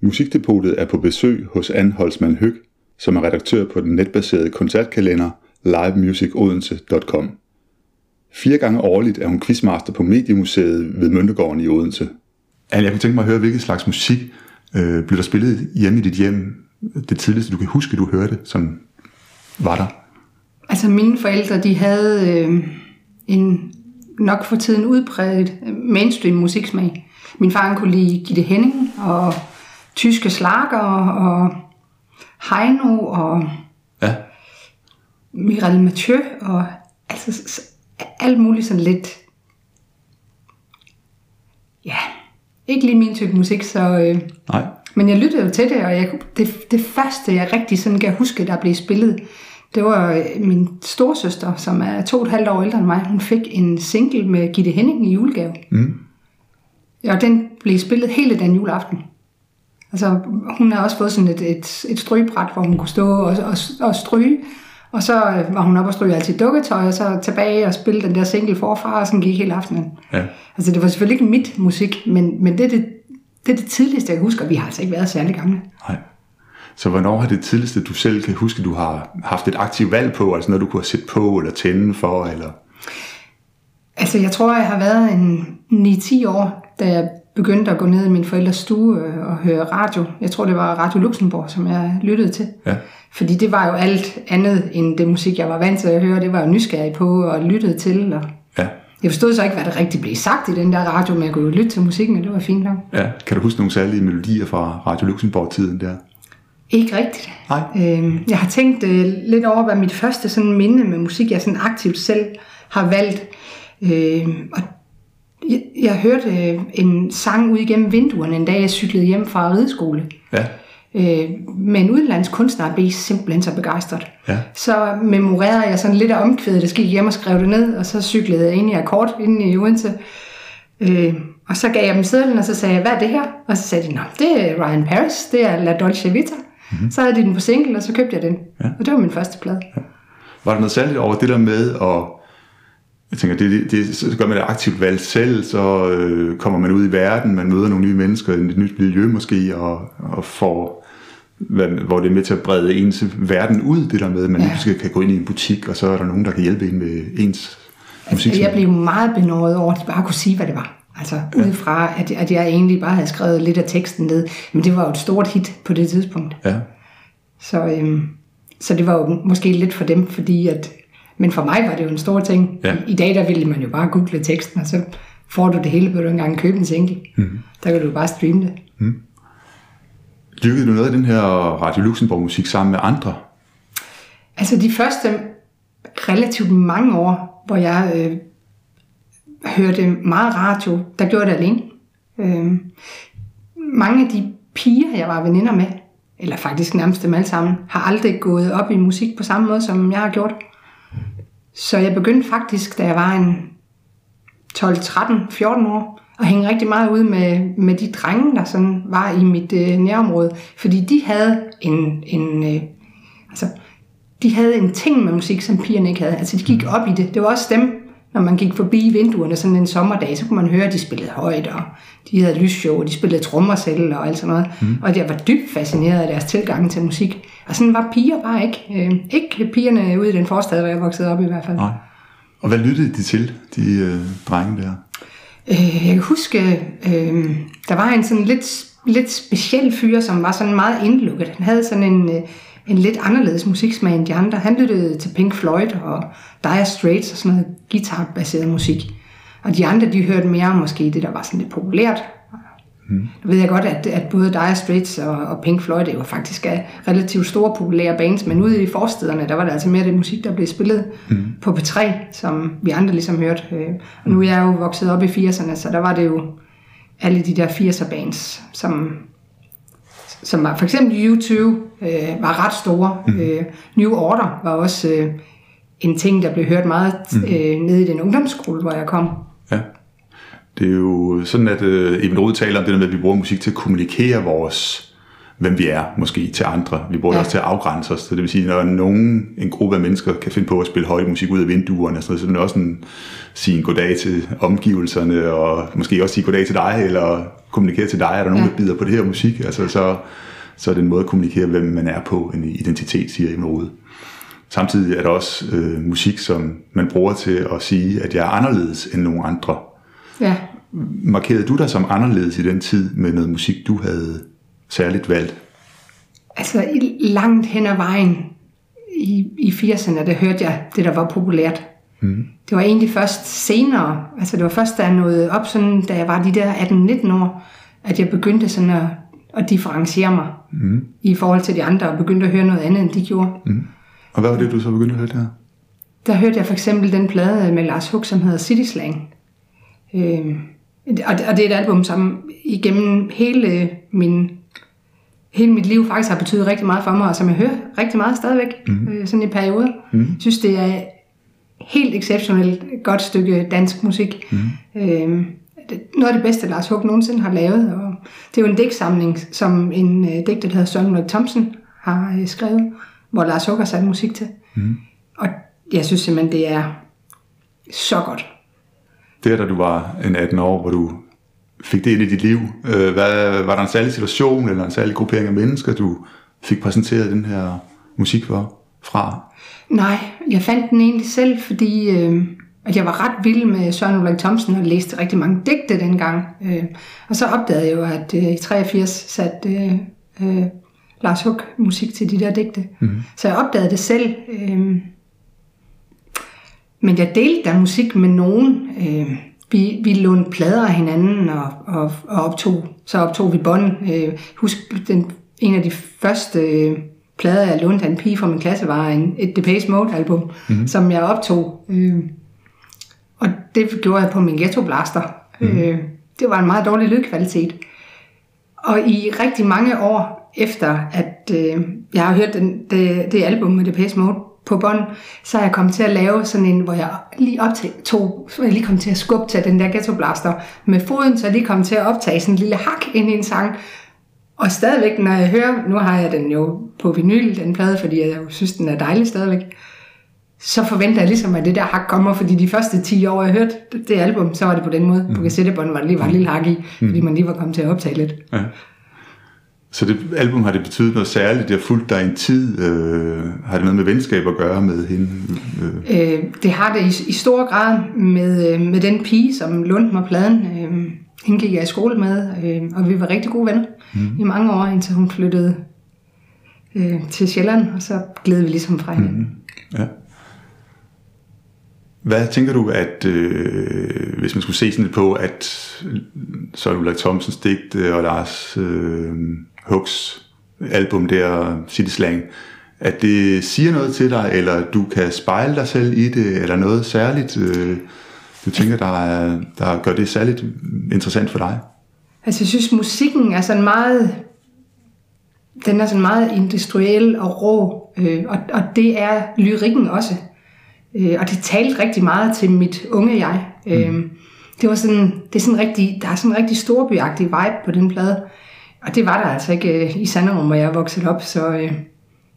Musikdepotet er på besøg hos Anne Holzmann Høg, som er redaktør på den netbaserede koncertkalender livemusicodense.com. Fire gange årligt er hun quizmaster på Mediemuseet ved Møntegården i Odense. Anne, jeg kunne tænke mig at høre, hvilket slags musik øh, blev der spillet hjemme i dit hjem? Det tidligste, du kan huske, du hørte, som var der? Altså mine forældre, de havde øh, en nok for tiden udpræget mainstream musiksmag. Min far kunne lide Gitte Henning og tyske slager og Heino og Ja. Mireille Mathieu og altså alt muligt sådan lidt ja, ikke lige min type musik, så øh, Nej. men jeg lyttede jo til det, og jeg, det, det første, jeg rigtig sådan kan huske, der blev spillet, det var øh, min storsøster, som er to og et halvt år ældre end mig. Hun fik en single med Gitte Henning i julegave. Mm. Og den blev spillet hele den juleaften. Altså, hun har også fået sådan et, et, et strygebræt, hvor hun kunne stå og, og, og stryge. Og så øh, var hun oppe og stryge altid dukketøj, og så tilbage og spille den der single forfra, og sådan gik hele aftenen. Ja. Altså, det var selvfølgelig ikke mit musik, men, men det, er det, det er det tidligste, jeg kan huske, og vi har altså ikke været særlig gamle. Nej. Så hvornår har det tidligste, du selv kan huske, du har haft et aktivt valg på, altså noget, du kunne have set på eller tænde for, eller... Altså, jeg tror, jeg har været en 9-10 år, da jeg begyndte at gå ned i min forældres stue øh, og høre radio. Jeg tror, det var Radio Luxembourg, som jeg lyttede til. Ja. Fordi det var jo alt andet end det musik, jeg var vant til at høre. Det var jeg nysgerrig på og lyttede til. Og Ja. jeg forstod så ikke, hvad der rigtig blev sagt i den der radio, men jeg kunne jo lytte til musikken, og det var fint nok. ja. Kan du huske nogle særlige melodier fra Radio Luxembourg-tiden der? Ikke rigtigt. Nej. Øh, jeg har tænkt øh, lidt over, hvad mit første sådan minde med musik, jeg sådan aktivt selv har valgt. Øh, og jeg, jeg hørte øh, en sang ud igennem vinduerne en dag, jeg cyklede hjem fra rideskole. Ja. Øh, med en udenlandsk kunstner, blev simpelthen så begejstret. Ja. Så memorerede jeg sådan lidt af omkvædet, det gik hjem og skrev det ned, og så cyklede jeg ind i akkord inde i Odense. Øh, og så gav jeg dem sedlen, og så sagde jeg, hvad er det her? Og så sagde de, Nå, det er Ryan Paris, det er La Dolce Vita. Mm-hmm. Så havde de den på single, og så købte jeg den. Ja. Og det var min første plade. Ja. Var der noget særligt over det der med at... Jeg tænker, det, det, det så gør man et aktivt valg selv, så øh, kommer man ud i verden, man møder nogle nye mennesker, et nyt miljø måske, og, og får, hvad, hvor det er med til at brede ens verden ud, det der med, at man Ja. pludselig kan gå ind i en butik, og så er der nogen, der kan hjælpe en med ens musik. Jeg blev meget benådet over, at de bare kunne sige, hvad det var. Altså ja. udefra, at, at jeg egentlig bare havde skrevet lidt af teksten ned. Men det var jo et stort hit på det tidspunkt. Ja, Så, øhm, så det var jo måske lidt for dem, fordi at... Men for mig var det jo en stor ting. Ja. I, I dag der ville man jo bare google teksten, og så får du det hele, på du ikke engang købe en single. Mm. Der kan du bare streame det. Dyrkede du noget af den her Radio Luxembourg musik sammen med andre? Altså de første relativt mange år, hvor jeg øh, hørte meget radio, der gjorde jeg det alene. Øh, mange af de piger, jeg var veninder med, eller faktisk nærmest dem alle sammen, har aldrig gået op i musik på samme måde, som jeg har gjort. Så jeg begyndte faktisk, da jeg var en 12, 13, 14 år, at hænge rigtig meget ud med, med de drenge, der sådan var i mit øh, nærområde. Fordi de havde en, en øh, altså, de havde en ting med musik, som pigerne ikke havde. Altså, de gik op i det. Det var også dem, når man gik forbi vinduerne sådan en sommerdag, så kunne man høre, at de spillede højt, og de havde lysshow, og de spillede trommer selv, og alt sådan noget. Mm. Og jeg var dybt fascineret af deres tilgang til musik. Og sådan var piger bare ikke. Øh, ikke pigerne ude i den forstad, hvor jeg voksede op i hvert fald. Nej. Og hvad lyttede de til, de øh, drenge der? Øh, jeg kan huske, øh, der var en sådan lidt, lidt speciel fyr, som var sådan meget indlukket. Han havde sådan en, øh, en lidt anderledes musiksmag end de andre. Han lyttede til Pink Floyd og Dire Straits og sådan noget guitarbaseret musik. Og de andre, de hørte mere måske det, der var sådan lidt populært. Mm. Nu ved jeg godt, at, at både Dire Straits og, og Pink Floyd det var faktisk er relativt store populære bands, men ude i forstederne, der var det altså mere det musik, der blev spillet mm. på P3, som vi andre ligesom hørte. Øh, Og nu er jeg jo vokset op i 80'erne, så der var det jo alle de der 80'er bands, som, som var for eksempel U2 øh, var ret store. Mm. Øh, New Order var også øh, en ting, der blev hørt meget øh, nede i den ungdomsskole, hvor jeg kom. Ja. Det er jo sådan, at øh, Eben Rode taler om det der med, at vi bruger musik til at kommunikere vores, hvem vi er, måske til andre. Vi bruger ja. Det også til at afgrænse os. Så det vil sige, når nogen, en gruppe af mennesker kan finde på at spille høj musik ud af vinduerne, og sådan noget, så er det også en, sige en goddag til omgivelserne, og måske også sige goddag til dig, eller kommunikere til dig, er der nogen, Ja. der bider på det her musik? Altså, så, så er det en måde at kommunikere, hvem man er på, en identitet, siger Emil Rode. Samtidig er der også øh, musik, som man bruger til at sige, at jeg er anderledes end nogen andre. Ja. Markerede du dig som anderledes i den tid med noget musik, du havde særligt valgt? Altså langt hen ad vejen i, i 80'erne, der hørte jeg det, der var populært. Mm. Det var egentlig først senere, altså det var først, da jeg nåede op, sådan, da jeg var de der 18-19 år, at jeg begyndte sådan at, at differentiere mig mm. i forhold til de andre, og begyndte at høre noget andet, end de gjorde. Mm. Og hvad var det, du så begyndte at høre der? Der hørte jeg for eksempel den plade med Lars Hug, som hedder City Slang. Øh, og, og det er et album, som igennem hele, min, hele mit liv faktisk har betydet rigtig meget for mig, og som jeg hører rigtig meget stadigvæk, mm. øh, sådan i perioder. Mm. Jeg synes, det er helt exceptionelt godt stykke dansk musik. Mm. Øh, det- noget af det bedste, Lars Hug nogensinde har lavet. Og det er jo en digtsamling, som en øh, digter, der hedder Søren Ulrik Thomsen, har øh, skrevet, hvor Lars Hug har sat musik til. Mm. Og jeg synes simpelthen, det er så godt. Der, da du var en 18 år, hvor du fik det ind i dit liv, øh, hvad, var der en særlig situation eller en særlig gruppering af mennesker, du fik præsenteret den her musik for, fra? Nej, jeg fandt den egentlig selv, fordi øh, at jeg var ret vild med Søren Ulrik Thomsen og læste rigtig mange digte dengang. Øh, og så opdagede jeg jo, at øh, i 83 satte øh, øh, Lars Hug musik til de der digte. Mm. Så jeg opdagede det selv. Øh, men jeg delte der musik med nogen. Øh, vi, vi lånte plader af hinanden og, og, og optog. Så optog vi bånd. Øh, husk, den, en af de første øh, plader, jeg lånte af en pige fra min klasse, var en, et Depeche Mode album, mm-hmm. som jeg optog. Øh, og det gjorde jeg på min Ghetto Blaster. Mm-hmm. Øh, det var en meget dårlig lydkvalitet. Og i rigtig mange år efter, at øh, jeg har hørt den, det, det album med Depeche Mode på bånd, så er jeg kommet til at lave sådan en, hvor jeg lige optog, så jeg lige kom til at skubbe til den der Ghetto Blaster med foden, så jeg lige kom til at optage sådan en lille hak ind i en sang. Og stadigvæk, når jeg hører, nu har jeg den jo på vinyl, den plade, fordi jeg jo synes, den er dejlig stadigvæk, så forventer jeg ligesom, at det der hak kommer, fordi de første 10 år, jeg hørte det, det album, så var det på den måde. Mm. På kassettebånd var der lige var et lille hak i, fordi man lige var kommet til at optage lidt. Ja. Så det album har det betydet noget særligt, det har fulgt dig en tid, øh, har det noget med venskab at gøre med hende? Øh. Øh, det har det i, i stor grad med, øh, med den pige, som lånte mig pladen. Øh, hende gik jeg i skole med, øh, og vi var rigtig gode venner mm. i mange år, indtil hun flyttede øh, til Sjælland, og så gled vi ligesom fra hinanden. Mm. Ja. Hvad tænker du, at øh, hvis man skulle se sådan lidt på, at Søren Ulrik Thomsens digt og Lars øh, Hugs album der, City Slang, at det siger noget til dig, eller du kan spejle dig selv i det, eller noget særligt, øh, du tænker, der, er, der gør det særligt interessant for dig? Altså jeg synes, musikken er sådan meget, den er sådan meget industriel og rå, øh, og, og det er lyrikken også. Øh, og det talte rigtig meget til mit unge jeg. Mm. Øh, det var sådan, det er sådan rigtig, der er sådan en rigtig storbyagtig vibe på den plade. Og det var der altså ikke øh, i Sanderum, hvor jeg voksede op, så, øh,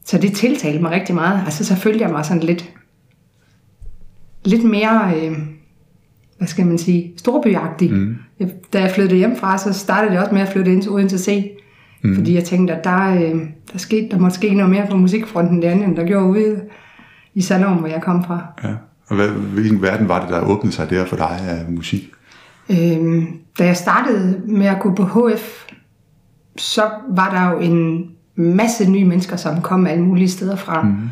så det tiltalte mig rigtig meget. Altså så følte jeg mig sådan lidt, lidt mere, øh, hvad skal man sige, storbyagtig. Mm. Jeg, da jeg flyttede hjemmefra, så startede jeg også med at flytte ind til Odense C. Mm. Fordi jeg tænkte, at der, øh, der, skete, der måtte ske noget mere på musikfronten derinde, end der gjorde ude i Sanderum, hvor jeg kom fra. Ja. Og hvad, hvilken verden var det, der åbnede sig der for dig af musik? Øhm, da jeg startede med at gå på HF, så var der jo en masse nye mennesker, som kom alle mulige steder fra, mm.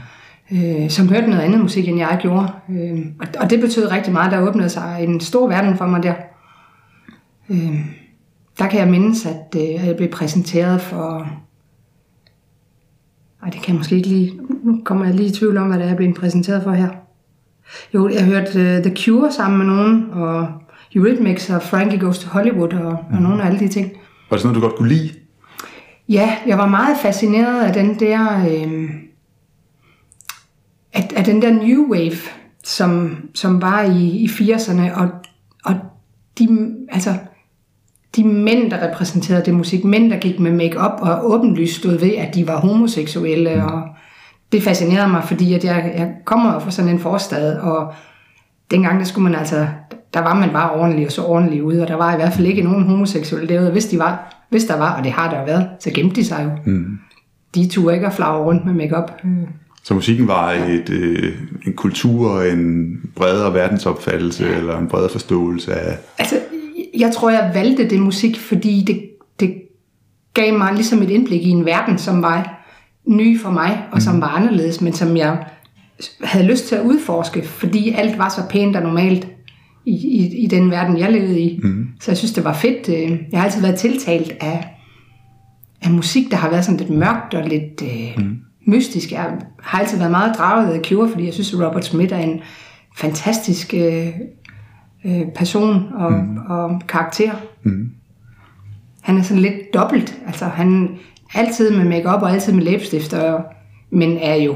øh, som hørte noget andet musik, end jeg gjorde. Øh, og, og det betød rigtig meget, der åbnede sig en stor verden for mig der. Øh, der kan jeg mindes, at øh, jeg blev præsenteret for... Ej, det kan jeg måske ikke lige... Nu kommer jeg lige i tvivl om, hvad det er, jeg blev præsenteret for her. Jo, jeg hørte uh, The Cure sammen med nogen, og Eurythmics og Frankie Goes to Hollywood og, mm. og nogle af alle de ting. Var det sådan noget, du godt kunne lide? Ja, jeg var meget fascineret af den der, øh, af, af den der new wave, som, som var i, i 80'erne, og, og de, altså, de mænd, der repræsenterede det musik, mænd, der gik med makeup og åbenlyst stod ved, at de var homoseksuelle, og det fascinerede mig, fordi at jeg, jeg kommer fra sådan en forstad, og dengang der skulle man altså, der var man bare ordentlig og så ordentlig ud, og der var i hvert fald ikke nogen homoseksuelle derude. Hvis, de var, hvis der var, og det har der været, så gemte de sig jo. Mm. De turde ikke at flagre rundt med makeup. Så musikken var et, øh, en kultur, en bredere verdensopfattelse, ja. eller en bredere forståelse af... Altså, jeg tror, jeg valgte det musik, fordi det, det gav mig ligesom et indblik i en verden, som var ny for mig, og som mm. var anderledes, men som jeg havde lyst til at udforske, fordi alt var så pænt og normalt i, i, i den verden, jeg levede i. Mm. Så jeg synes, det var fedt. Øh, jeg har altid været tiltalt af, af musik, der har været sådan lidt mørkt og lidt øh, mm. mystisk. Jeg har altid været meget draget af Cure, fordi jeg synes, at Robert Smith er en fantastisk øh, øh, person og, mm. og karakter. Mm. Han er sådan lidt dobbelt. Altså, han altid med makeup og altid med læbestift, og, men er jo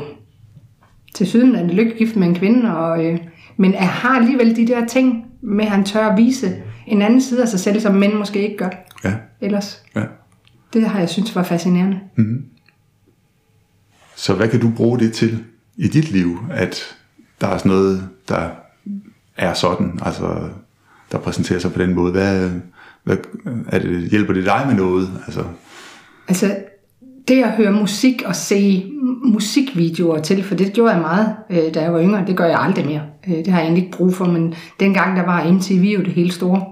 til syden er lykkegift med en kvinde, og, øh, men er, har alligevel de der ting med, at han tør at vise en anden side af sig selv, som mænd måske ikke gør ja. ellers. Ja. Det har jeg synes var fascinerende. Mm-hmm. Så hvad kan du bruge det til i dit liv, at der er sådan noget, der er sådan, altså der præsenterer sig på den måde? Hvad, hvad er det, hjælper det dig med noget? Altså, altså det at høre musik og se musikvideoer til, for det gjorde jeg meget, øh, da jeg var yngre. Det gør jeg aldrig mere. Øh, det har jeg egentlig ikke brug for, men dengang der var MTV jo det helt store.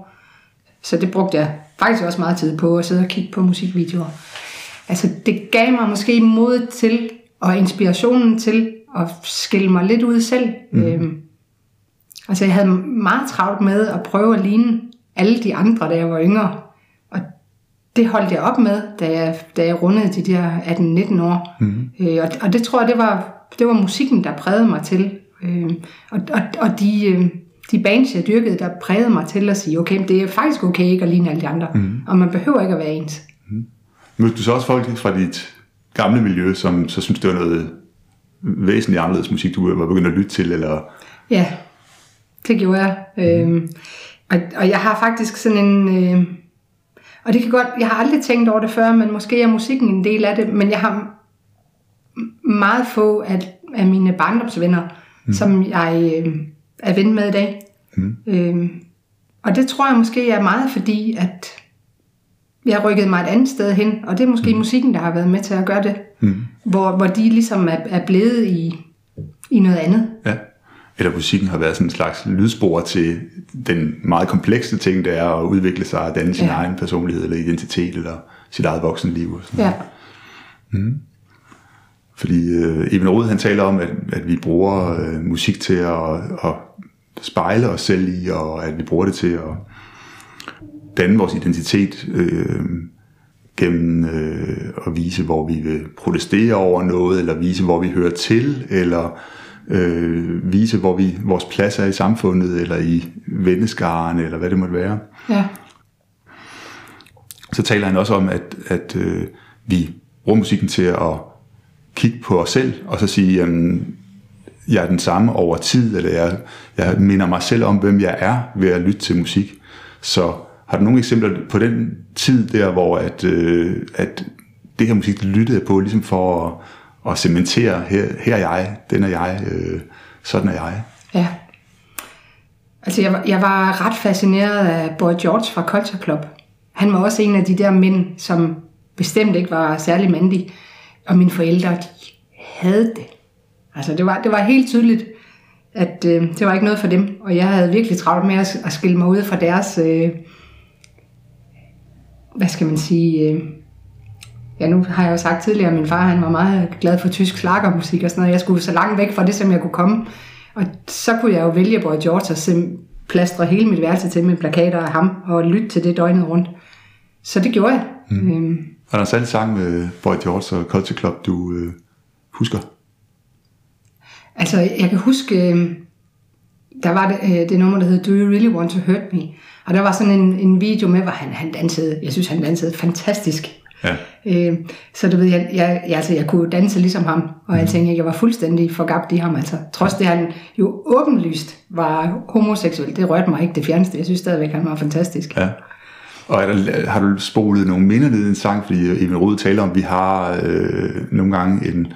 Så det brugte jeg faktisk også meget tid på at sidde og kigge på musikvideoer. Altså det gav mig måske mod til og inspirationen til at skille mig lidt ud selv. Mm. Øhm, altså jeg havde meget travlt med at prøve at ligne alle de andre, da jeg var yngre det holdt jeg op med, da jeg, da jeg rundede de der 18-19 år. Mm. Øh, og, og det tror jeg, det var, det var musikken, der prægede mig til. Øh, og, og, og de, øh, de bands, jeg dyrkede, der prægede mig til at sige, okay, det er faktisk okay ikke at ligne alle de andre. Mm. Og man behøver ikke at være ens. Mm. Mødte du så også folk fra dit gamle miljø, som så synes, det var noget væsentligt anderledes musik, du var begyndt at lytte til? Eller? Ja, det gjorde jeg. Mm. Øh, og, og jeg har faktisk sådan en... Øh, og det kan godt, jeg har aldrig tænkt over det før, men måske er musikken en del af det, men jeg har meget få af, af mine barndomsvenner, mm. som jeg øh, er ven med i dag. Mm. Øh, og det tror jeg måske er meget fordi, at jeg har rykket mig et andet sted hen, og det er måske mm. musikken, der har været med til at gøre det, mm. hvor, hvor de ligesom er, er blevet i, i noget andet. Ja eller musikken har været sådan en slags lydspor til den meget komplekse ting, det er at udvikle sig og danne sin ja. egen personlighed eller identitet eller sit eget voksenliv. Og sådan. Ja. Mm. Fordi øh, Eben Rode, han taler om, at, at vi bruger øh, musik til at, at spejle os selv i, og at vi bruger det til at danne vores identitet øh, gennem øh, at vise, hvor vi vil protestere over noget, eller vise, hvor vi hører til, eller øh, vise, hvor vi vores plads er i samfundet, eller i venneskaren, eller hvad det måtte være. Ja. Så taler han også om, at, at øh, vi bruger musikken til at kigge på os selv, og så sige, jamen, jeg er den samme over tid, eller jeg, jeg minder mig selv om, hvem jeg er ved at lytte til musik. Så har du nogle eksempler på den tid der, hvor at, øh, at det her musik lyttede på, ligesom for at og cementere, her, her er jeg, den er jeg, øh, sådan er jeg. Ja. Altså jeg, jeg var ret fascineret af Boy George fra Culture Club. Han var også en af de der mænd, som bestemt ikke var særlig mandig. Og mine forældre, de havde det. Altså det var, det var helt tydeligt, at øh, det var ikke noget for dem. Og jeg havde virkelig travlt med at, at skille mig ud fra deres, øh, hvad skal man sige, øh, ja, nu har jeg jo sagt tidligere, at min far han var meget glad for tysk slagermusik og sådan noget. Jeg skulle så langt væk fra det, som jeg kunne komme. Og så kunne jeg jo vælge Boy George og sim- plastre hele mit værelse til med plakater af ham og lytte til det døgnet rundt. Så det gjorde jeg. Mm. Øhm. Er der særlig sang med Boy George og Culture Club, du øh, husker? Altså, jeg kan huske, øh, der var det, øh, det nummer, der hed Do You Really Want To Hurt Me? Og der var sådan en, en video med, hvor han, han dansede, jeg synes, han dansede fantastisk. Ja. Øh, så du ved, jeg, jeg, jeg, altså, jeg kunne danse ligesom ham, og jeg mm. tænkte, jeg var fuldstændig forgabt i ham. Altså, trods det, han jo åbenlyst var homoseksuel, det rørte mig ikke det fjerneste. Jeg synes stadigvæk, han var fantastisk. Ja. Og er der, har du spolet nogle minder ned i en sang? Fordi Emil Rud taler om, at vi har øh, nogle gange en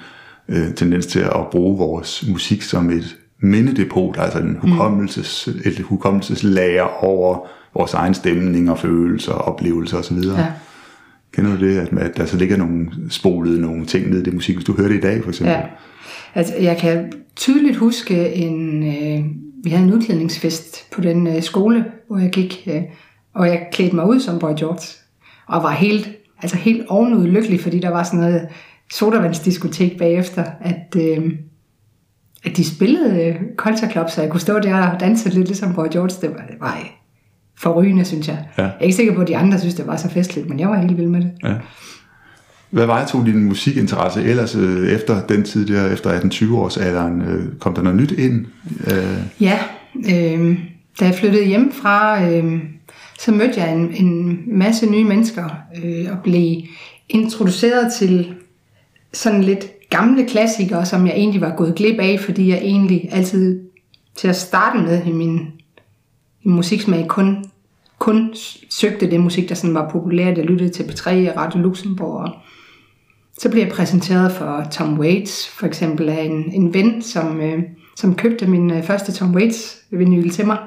øh, tendens til at bruge vores musik som et mindedepot, altså en hukommelses, mm. et hukommelseslager over vores egen stemning og følelser og oplevelser osv. Ja. Kender du det, at, at der så ligger nogle spolede nogle ting ned i det musik, hvis du hører det i dag for eksempel? Ja. Altså, jeg kan tydeligt huske en, øh, vi havde en udklædningsfest på den øh, skole, hvor jeg gik, øh, og jeg klædte mig ud som Boy George, og var helt, altså helt ovenud lykkelig, fordi der var sådan noget sodavandsdiskotek bagefter, at, øh, at de spillede øh, Culture Club, så jeg kunne stå der og danse lidt ligesom Boy George. Det var, det var forrygende, synes jeg. Ja. Jeg er ikke sikker på, at de andre synes, det var så festligt, men jeg var helt vild med det. Ja. Hvad var tog din musikinteresse ellers øh, efter den tid der, efter 18-20 års alderen? Øh, kom der noget nyt ind? Øh. Ja, øh, da jeg flyttede hjem fra, øh, så mødte jeg en, en masse nye mennesker øh, og blev introduceret til sådan lidt gamle klassikere, som jeg egentlig var gået glip af, fordi jeg egentlig altid til at starte med i min, musiksmag kun, kun søgte det musik, der sådan var populært. Jeg lyttede til P3 og Radio Luxembourg. Og så blev jeg præsenteret for Tom Waits, for eksempel af en, en ven, som, øh, som købte min øh, første Tom Waits vinyl til mig.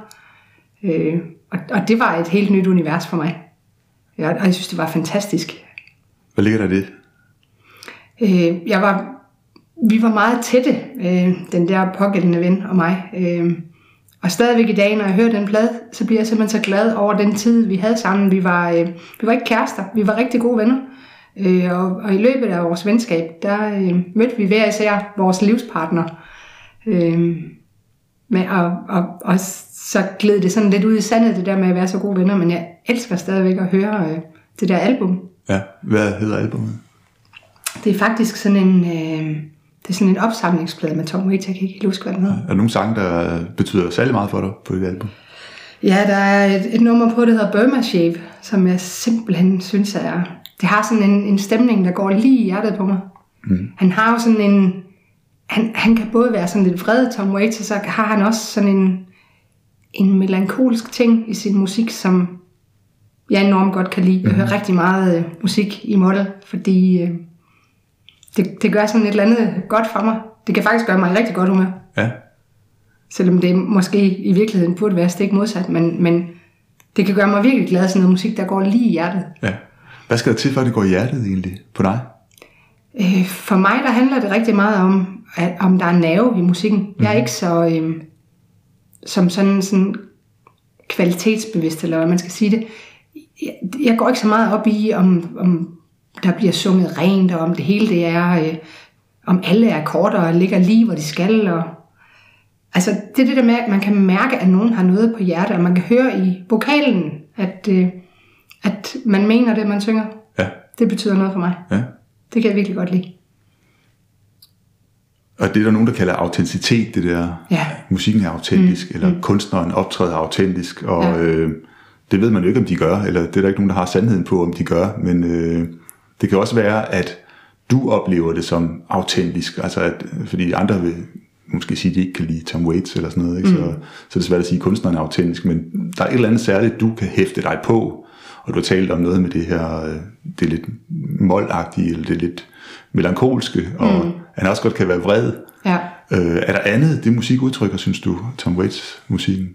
Øh, og, og det var et helt nyt univers for mig. Ja, og jeg synes, det var fantastisk. Hvad ligger der i det? Øh, jeg var, vi var meget tætte, øh, den der pågældende ven og mig. Øh, og stadigvæk i dag, når jeg hører den plade, så bliver jeg simpelthen så glad over den tid, vi havde sammen. Vi var, øh, vi var ikke kærester, vi var rigtig gode venner. Øh, og, og i løbet af vores venskab, der øh, mødte vi hver især vores livspartner. Øh, med, og, og, og så gled det sådan lidt ud i sandet, det der med at være så gode venner, men jeg elsker stadigvæk at høre øh, det der album. Ja, hvad hedder albumet? Det er faktisk sådan en, øh, det er sådan en opsamlingsplade med Tom Waits, jeg kan ikke helt huske, hvad den hedder. Er der nogle sange, der betyder særlig meget for dig på det album? Ja, der er et, et nummer på, det hedder Burma Shave, som jeg simpelthen synes er... Det har sådan en, en stemning, der går lige i hjertet på mig. Mm. Han har jo sådan en... Han, han kan både være sådan lidt vred, Tom Waits, og så har han også sådan en, en melankolsk ting i sin musik, som jeg enormt godt kan lide. Jeg hører mm. rigtig meget øh, musik i model, fordi... Øh, det, det gør sådan et eller andet godt for mig. Det kan faktisk gøre mig rigtig godt humør. Ja. Selvom det måske i virkeligheden burde være stik modsat, men, men det kan gøre mig virkelig glad, sådan noget musik, der går lige i hjertet. Ja. Hvad skal der til, for at det går i hjertet egentlig på dig? Øh, for mig, der handler det rigtig meget om, at, om der er nerve i musikken. Mm. Jeg er mhm. ikke så øh, som sådan, sådan kvalitetsbevidst, eller hvad man skal sige det. Jeg, jeg går ikke så meget op i, om, om der bliver sunget rent, og om det hele det er, øh, om alle akkorder og ligger lige, hvor de skal. Og, altså det er det der med, at man kan mærke, at nogen har noget på hjertet, og man kan høre i vokalen, at, øh, at man mener det, man synger. Ja. Det betyder noget for mig. Ja. Det kan jeg virkelig godt lide. Og det er der nogen, der kalder autenticitet, det der. Ja. Musikken er autentisk, mm. eller mm. kunstneren optræder autentisk, og ja. øh, det ved man jo ikke, om de gør, eller det er der ikke nogen, der har sandheden på, om de gør, men øh, det kan også være, at du oplever det som autentisk, altså at, fordi andre vil måske sige, at de ikke kan lide Tom Waits eller sådan noget, ikke? Mm. Så, så det er svært at sige, at kunstneren er autentisk, men der er et eller andet særligt, du kan hæfte dig på, og du har talt om noget med det her, øh, det lidt målagtige, eller det lidt melankolske, og mm. han også godt kan være vred. Ja. Øh, er der andet, det musik udtrykker, synes du, Tom Waits musikken?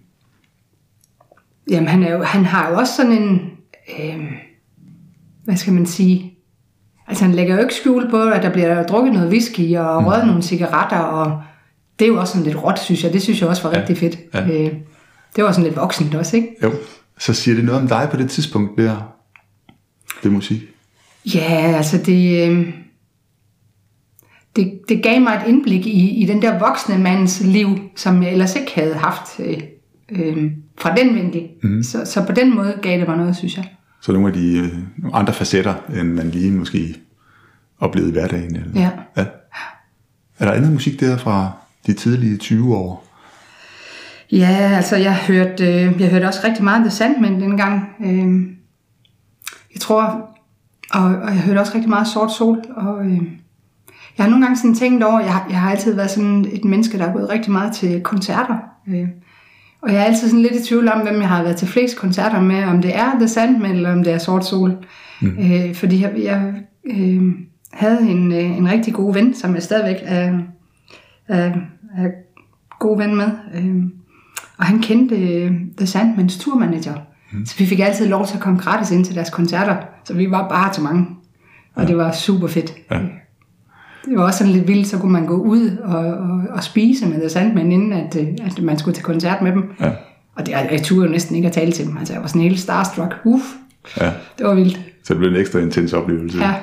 Jamen, han, er jo, han har jo også sådan en, øh, hvad skal man sige, Altså han lægger jo ikke skjul på, at der bliver drukket noget whisky og mm. røget nogle cigaretter, og det er jo også sådan lidt råt, synes jeg. Det synes jeg også var ja. rigtig fedt. Ja. Øh, det var sådan lidt voksent også, ikke? Jo. Så siger det noget om dig på det tidspunkt, der, det musik? Ja, altså det, øh, det, det gav mig et indblik i, i den der voksne mands liv, som jeg ellers ikke havde haft øh, øh, fra den vinkel. Mm. Så, så på den måde gav det mig noget, synes jeg. Så nogle af de øh, andre facetter, end man lige måske oplevede i hverdagen. Eller? Ja. ja. Er der andet musik der fra de tidlige 20 år? Ja, altså jeg hørte, øh, jeg hørte også rigtig meget The Sandman dengang. Øh, jeg tror, og, og jeg hørte også rigtig meget Sort Sol. Og, øh, jeg har nogle gange sådan tænkt over, jeg, jeg har altid været sådan et menneske, der er gået rigtig meget til koncerter. Øh, Og jeg er altid sådan lidt i tvivl om, hvem jeg har været til flest koncerter med, om det er The Sandman, eller om det er Sort Sol. Mm. Øh, fordi jeg, jeg øh, havde en, øh, en rigtig god ven, som jeg stadigvæk er, er, er god ven med. Øh, og han kendte øh, The Sandmans turmanager. Mm. Så vi fik altid lov til at komme gratis ind til deres koncerter. Så vi var bare til mange. Og ja. det var super fedt. Ja. Det var også sådan lidt vildt, så kunne man gå ud og, og, og spise med The Sandman, inden at, øh, at man skulle til koncert med dem. Ja. Og det, jeg turde jo næsten ikke at tale til dem. Altså, jeg var sådan helt starstruck. Uff, ja. det var vildt. Så det blev en ekstra intens oplevelse. Ja.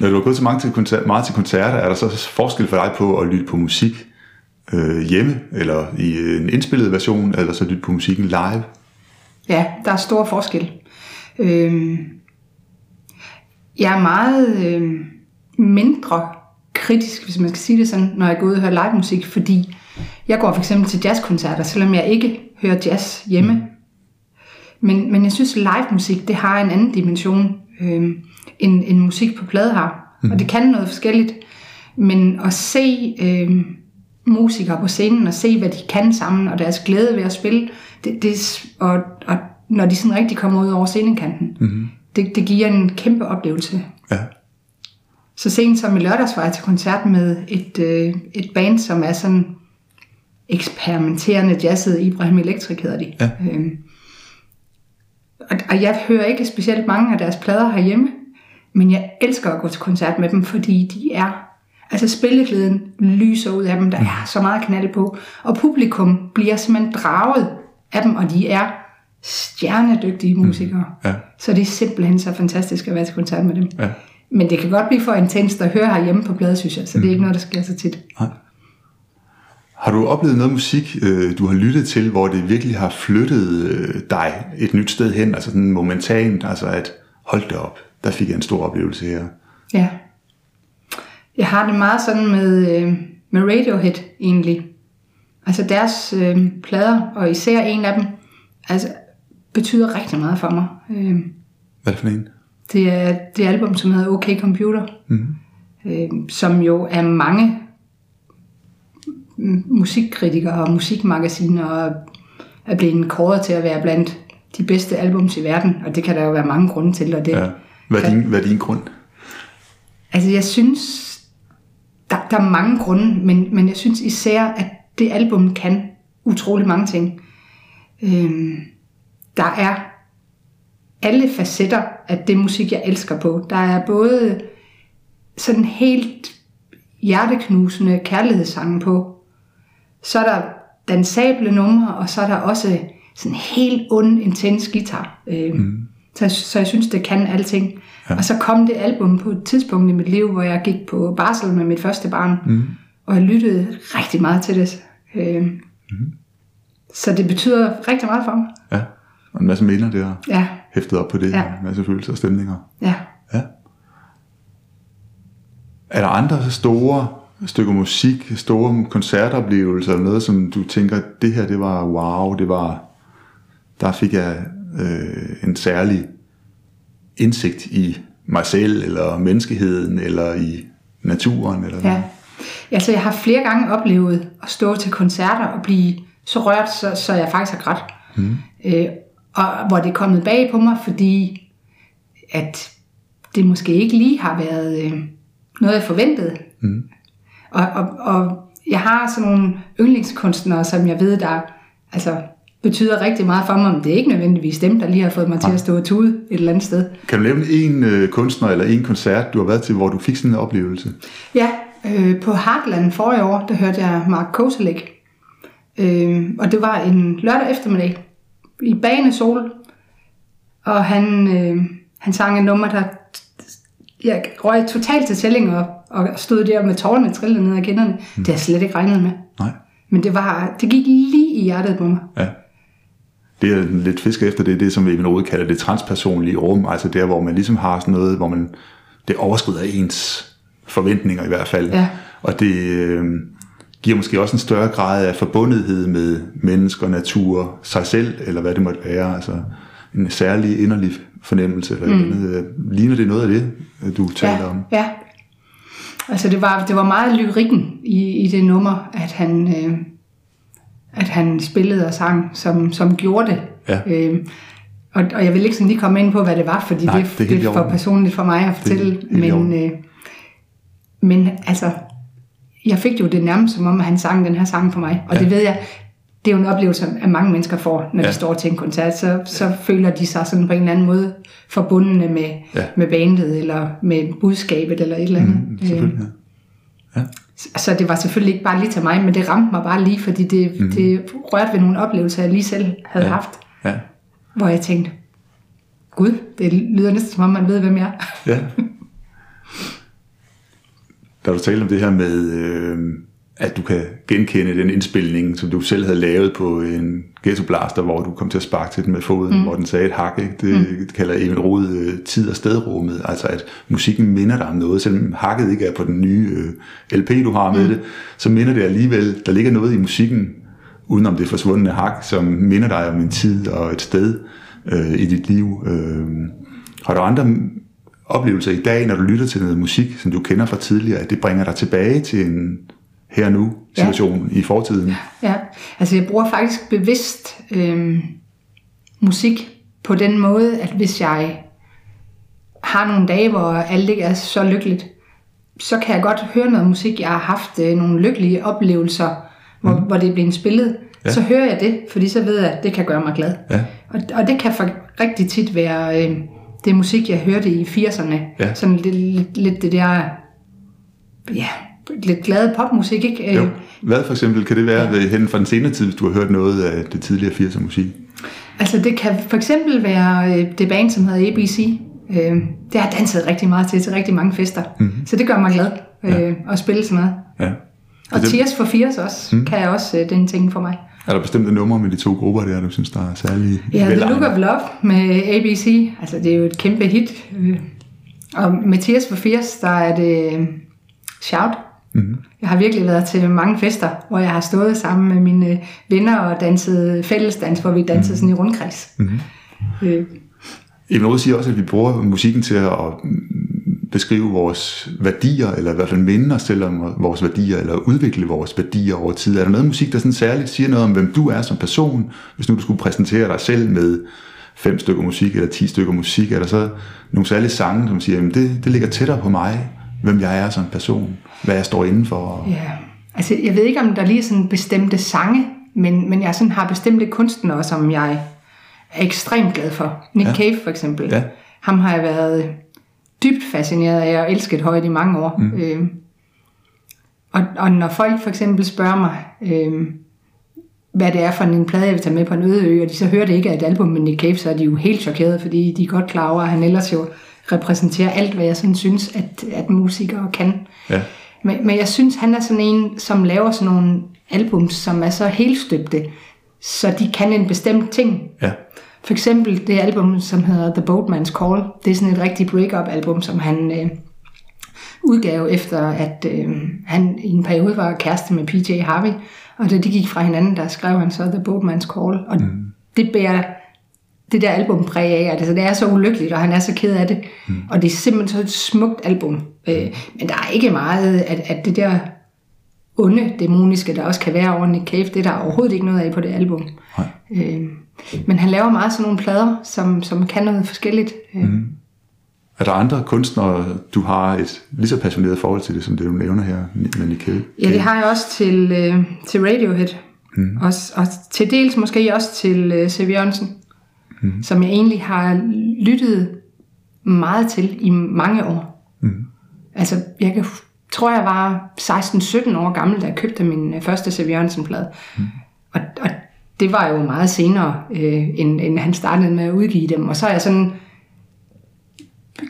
Når du har gået så mange til koncert, meget til koncerter, er der så forskel for dig på at lytte på musik øh, hjemme, eller i en indspillet version, eller så lytte på musikken live? Ja, der er stor forskel. Øh, jeg er meget øh, mindre kritisk, hvis man skal sige det sådan, når jeg går ud og hører live musik, fordi jeg går for eksempel til jazzkoncerter, selvom jeg ikke hører jazz hjemme. Mm. Men, men jeg synes, live musik, det har en anden dimension, øh, end, end musik på plade har. Mm. Og det kan noget forskelligt. Men at se øh, musikere på scenen, og se, hvad de kan sammen, og deres glæde ved at spille, det, det, og, og når de sådan rigtig kommer ud over scenekanten, mm. det, det giver en kæmpe oplevelse. Ja. Så sent som i lørdags var jeg til koncert med et, øh, et band, som er sådan eksperimenterende jazzet. Ibrahim Electric hedder de. Ja. Øhm, og, og jeg hører ikke specielt mange af deres plader herhjemme, men jeg elsker at gå til koncert med dem, fordi de er Altså spilleglæden lyser ud af dem, der er så meget knald på. Og publikum bliver simpelthen draget af dem, og de er stjernedygtige musikere. Mm. Ja. Så det er simpelthen så fantastisk at være til koncert med dem. Ja. Men det kan godt blive for intenst at høre herhjemme på plade, synes jeg. Så det er ikke mm. noget, der sker så tit. Nej. Har du oplevet noget musik, øh, du har lyttet til, hvor det virkelig har flyttet øh, dig et nyt sted hen? Altså sådan momentant, altså at hold det op, der fik jeg en stor oplevelse her. Ja. Jeg har det meget sådan med, øh, med Radiohead egentlig. Altså deres øh, plader, og især en af dem, altså betyder rigtig meget for mig. Øh, Hvad er det for en? Det er det album, som hedder OK Computer, mm. øh, som jo er mange musikkritikere og musikmagasiner er blevet kåret til at være blandt de bedste albums i verden, og det kan der jo være mange grunde til. Og det ja. hvad, er din, hvad er din grund? Altså jeg synes, der, der er mange grunde, men, men jeg synes især, at det album kan utrolig mange ting. Øhm, der er alle facetter af det musik, jeg elsker på. Der er både sådan helt hjerteknusende kærlighedssange på. Så er der dansable numre, og så er der også sådan helt ond, intens guitar. Øhm, mm. så, så jeg synes, det kan alting. Ja. Og så kom det album på et tidspunkt i mit liv, hvor jeg gik på barsel med mit første barn, mm. og jeg lyttede rigtig meget til det. Øhm, mm. Så det betyder rigtig meget for mig. Og en masse minder der ja. hæftet op på det, ja. en masse følelser og stemninger. Ja. ja. Er der andre store stykker musik, store koncertoplevelser, eller noget, som du tænker, det her, det var wow, det var, der fik jeg øh, en særlig indsigt i mig selv, eller menneskeheden, eller i naturen, eller ja. Altså, jeg har flere gange oplevet at stå til koncerter og blive så rørt, så, så jeg faktisk har grædt. Mm. Øh, og hvor det er kommet bag på mig, fordi at det måske ikke lige har været øh, noget, jeg forventede. Mm. Og, og, og jeg har sådan nogle yndlingskunstnere, som jeg ved, der altså, betyder rigtig meget for mig, men det er ikke nødvendigvis dem, der lige har fået mig til at stå og tude et eller andet sted. Kan du nævne en øh, kunstner eller en koncert, du har været til, hvor du fik sådan en oplevelse? Ja, øh, på Heartland forrige år, der hørte jeg Mark Koselek. Øh, og det var en lørdag eftermiddag, i bane sol, og han, øh, han sang en nummer, der jeg røg totalt til tælling og, og stod der med tårerne trillet ned ad kinderne. Mm. Det har jeg slet ikke regnet med. Nej. Men det, var, det gik lige i hjertet på mig. Ja. Det er lidt fisker efter det, det som vi Rode kalder det transpersonlige rum, altså der, hvor man ligesom har sådan noget, hvor man, det overskrider ens forventninger i hvert fald. Ja. Og det, øh, giver måske også en større grad af forbundethed med mennesker, natur, sig selv, eller hvad det måtte være. Altså en særlig inderlig fornemmelse. Eller mm. noget. Ligner det noget af det, du taler ja, om? Ja, altså det var, det var meget lyrikken i, i det nummer, at han, øh, at han spillede og sang, som, som gjorde det. Ja. Øh, og, og jeg vil ikke sådan lige komme ind på, hvad det var, fordi Nej, det, det er det er for personligt for mig at fortælle. Men, øh, men altså, jeg fik jo det nærmest som om, han sang den her sang for mig. Og Ja. det ved jeg, det er jo en oplevelse, at mange mennesker får, når Ja. de står til en koncert. Så, så føler de sig sådan på en eller anden måde forbundne med, Ja. med bandet, eller med budskabet, eller et eller andet. Mm, selvfølgelig, ja. ja. Så det var selvfølgelig ikke bare lige til mig, men det ramte mig bare lige, fordi det, mm. det rørte ved nogle oplevelser, jeg lige selv havde Ja. ja. haft, Ja. hvor jeg tænkte, Gud, det lyder næsten som om, man ved, hvem jeg er. Ja. Da du talte om det her med, øh, at du kan genkende den indspilning, som du selv havde lavet på en ghetto blaster, hvor du kom til at sparke til den med foden, mm. hvor den sagde et hak. Ikke? Det mm. kalder Emil Rode øh, tid- og stedrummet. Altså at musikken minder dig om noget, selvom hakket ikke er på den nye øh, LP, du har med mm. det, så minder det alligevel, der ligger noget i musikken, udenom det forsvundne hak, som minder dig om en tid og et sted øh, i dit liv. Øh, har du andre oplevelser i dag, når du lytter til noget musik, som du kender fra tidligere, at det bringer dig tilbage til en her nu situation ja. i fortiden? Ja, altså jeg bruger faktisk bevidst øh, musik på den måde, at hvis jeg har nogle dage, hvor alt ikke er så lykkeligt, så kan jeg godt høre noget musik. Jeg har haft øh, nogle lykkelige oplevelser, hvor, mm. hvor det er blevet spillet. Ja. Ja. Så hører jeg det, fordi så ved jeg, at det kan gøre mig glad. Ja. Og, og det kan for rigtig tit være øh, det musik, jeg hørte i 80'erne. Ja. Sådan lidt, lidt, det der, ja, lidt glade popmusik, ikke? Jo. Øh, Hvad for eksempel kan det være ja. hen fra den senere tid, hvis du har hørt noget af det tidligere 80'er musik? Altså det kan for eksempel være øh, det band, som hedder ABC. Øh, det har jeg danset rigtig meget til, til rigtig mange fester. Mm-hmm. Så det gør mig glad øh, ja. at spille sådan noget. Ja. Og det- Tears for Fears også, mm. kan jeg også øh, den ting for mig. Er der bestemte numre med de to grupper der, du synes, der er særlig Ja, The? Look of Love med ABC, altså det er jo et kæmpe hit. Øh, Og med Tears for Fears, der er det øh, Shout. Mm-hmm. Jeg har virkelig været til mange fester, hvor jeg har stået sammen med mine venner og danset fællesdans, hvor vi dansede sådan i rundkreds. Mm-hmm. Øh, Emil Rode siger også, at vi bruger musikken til at beskrive vores værdier, eller i hvert fald minde os selv om vores værdier, eller udvikle vores værdier over tid. Er der noget musik, der sådan særligt siger noget om, hvem du er som person? Hvis nu du skulle præsentere dig selv med fem stykker musik, eller ti stykker musik, er der så nogle særlige sange, som siger, at det, det ligger tættere på mig, hvem jeg er som person, hvad jeg står indenfor? Ja, altså jeg ved ikke, om der lige er sådan bestemte sange, men, men jeg sådan har bestemte kunstnere, som jeg er ekstremt glad for. Nick Ja. Cave for eksempel. Ja. Ham har jeg været dybt fascineret af og elsket højt i mange år. Mm. Øh, og, og når folk for eksempel spørger mig, øh, hvad det er for en plade, jeg vil tage med på en øde ø, og de så hører det ikke af et album med Nick Cave, så er de jo helt chokerede, fordi de er godt klar over, at han ellers jo repræsenterer alt, hvad jeg sådan synes, at, at musikere kan. Ja. Men, men jeg synes, han er sådan en, som laver sådan nogle albums, som er så helstøbte, så de kan en bestemt ting. Ja. For eksempel det album, som hedder The Boatman's Call. Det er sådan et rigtig break-up album, som han øh, udgav efter, at øh, han i en periode var kæreste med PJ Harvey. Og da de gik fra hinanden, der skrev han så The Boatman's Call. Og mm. det bærer det der album præg af, altså det er så ulykkeligt, og han er så ked af det. Mm. Og det er simpelthen så et smukt album. Øh, men der er ikke meget at, at det der onde, dæmoniske, der også kan være over Nick Cave, det er der overhovedet ikke noget af på det album. Nej. Øh, men han laver meget sådan nogle plader, som, som kan noget forskelligt. Mm. Er der andre kunstnere, du har et lige så passioneret forhold til det, som det du nævner her med Nick Cave? Ja, det har jeg også til, øh, til Radiohead. Mm. Og, og til dels måske også til øh, C.V. Jørgensen, mm. som jeg egentlig har lyttet meget til i mange år. Mm. Altså, jeg kan, tror, jeg var 16-17 år gammel, da jeg købte min øh, første C.V. Jørgensen-plade. Mm. Og, og det var jo meget senere, øh, end, end han startede med at udgive dem. Og så er jeg sådan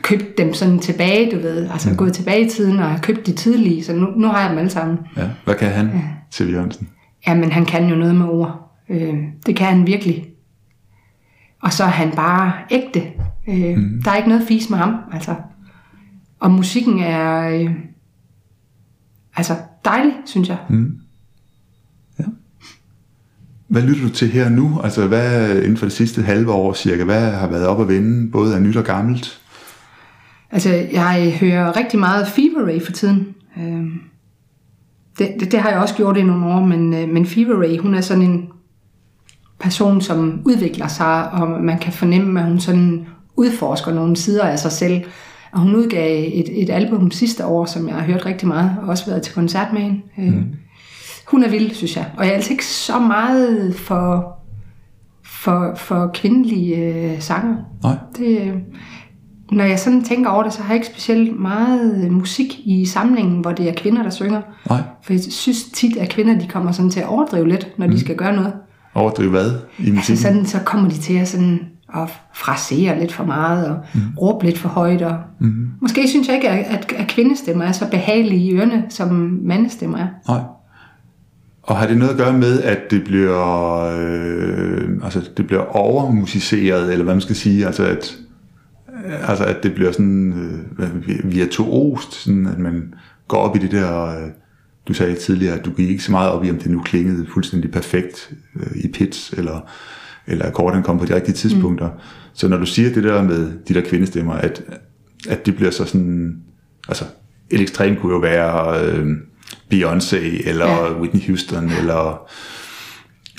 købt dem sådan tilbage, du ved. Altså mm. gået tilbage i tiden og har købt de tidlige, så nu, nu har jeg dem alle sammen. Ja. Hvad kan han, ja. til Jørgensen? Ja, men han kan jo noget med ord. Øh, det kan han virkelig. Og så er han bare ægte. Øh, mm. Der er ikke noget fis med ham, altså. Og musikken er øh, altså dejlig, synes jeg. Mm. Ja. Hvad lytter du til her nu? Altså hvad inden for det sidste halve år cirka, hvad har været op at vende, både af nyt og gammelt? Altså, jeg hører rigtig meget Fever Ray for tiden. Øh, det, det, det har jeg også gjort i nogle år, men, øh, men Fever Ray, hun er sådan en person, som udvikler sig, og man kan fornemme, at hun sådan udforsker nogle sider af sig selv. Og hun udgav et, et album sidste år, som jeg har hørt rigtig meget, og også været til koncert med hende. Mm. Hun er vild, synes jeg. Og jeg er altså ikke så meget for, for, for kvindelige øh, sanger. Nej. Det, når jeg sådan tænker over det, så har jeg ikke specielt meget musik i samlingen, hvor det er kvinder, der synger. Nej. For jeg synes tit, at kvinder de kommer sådan til at overdrive lidt, når de skal gøre noget. Overdrive hvad i Altså musikken? sådan, så kommer de til at, sådan, at frasere lidt for meget og mm. råbe lidt for højt. Og mm. Måske synes jeg ikke, at, at, kvindestemmer er så behagelige i ørene, som mandestemmer er. Nej. Og har det noget at gøre med, at det bliver, øh, altså det bliver overmusiceret, eller hvad man skal sige, altså at, øh, altså at det bliver sådan øh, virtuost, sådan at man går op i det der, øh, du sagde tidligere, at du gik ikke så meget op i, om det nu klingede fuldstændig perfekt øh, i pitch, eller, eller akkorderne kom på de rigtige tidspunkter. Mm. Så når du siger det der med de der kvindestemmer, at, at det bliver så sådan, altså et ekstrem kunne jo være øh, Beyoncé, eller Ja. ja. Whitney Houston, eller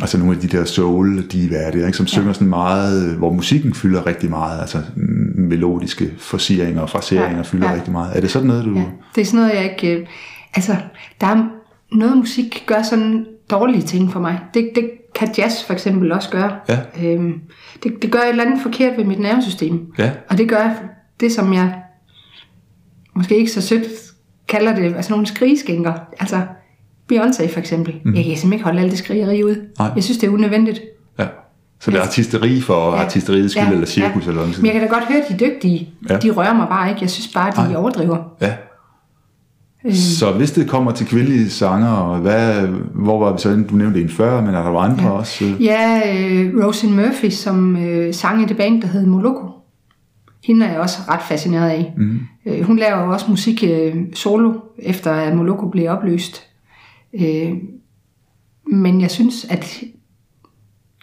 altså nogle af de der soul divaer der, ikke, som synger sådan meget, hvor musikken fylder rigtig meget, altså mm, melodiske forsieringer og fraseringer Ja, fylder ja. rigtig meget. Er det sådan noget, du... Ja, det er sådan noget, jeg ikke... Øh, altså, der er noget musik gør sådan dårlige ting for mig. Det, det kan jazz for eksempel også gøre. Ja. Øhm, det, det gør et eller andet forkert ved mit nervesystem. Ja. Og det gør det, som jeg måske ikke så sødt kalder det, altså nogle skrigeskænker. Altså Beyoncé for eksempel. Mm. Jeg kan simpelthen ikke holde alt det skrigeri ud. Nej. Jeg synes, det er unødvendigt. ja. Så det er artisteri for ja. artisteriets skyld, ja. eller cirkus, ja. eller man Men jeg kan da godt høre, at de er dygtige. Ja. De rører mig bare ikke. Jeg synes bare, at de Nej. overdriver. Ja. Så hvis det kommer til kvindelige sanger, hvad, hvor var vi så? Du nævnte en før, men er der andre ja. også? øh? Ja, øh, Rosin Murphy, som øh, sang i det band, der hed Moloko. Hende er jeg også ret fascineret af. Mm. Øh, hun laver jo også musik øh, solo, efter at Moloko blev opløst. Øh, men jeg synes, at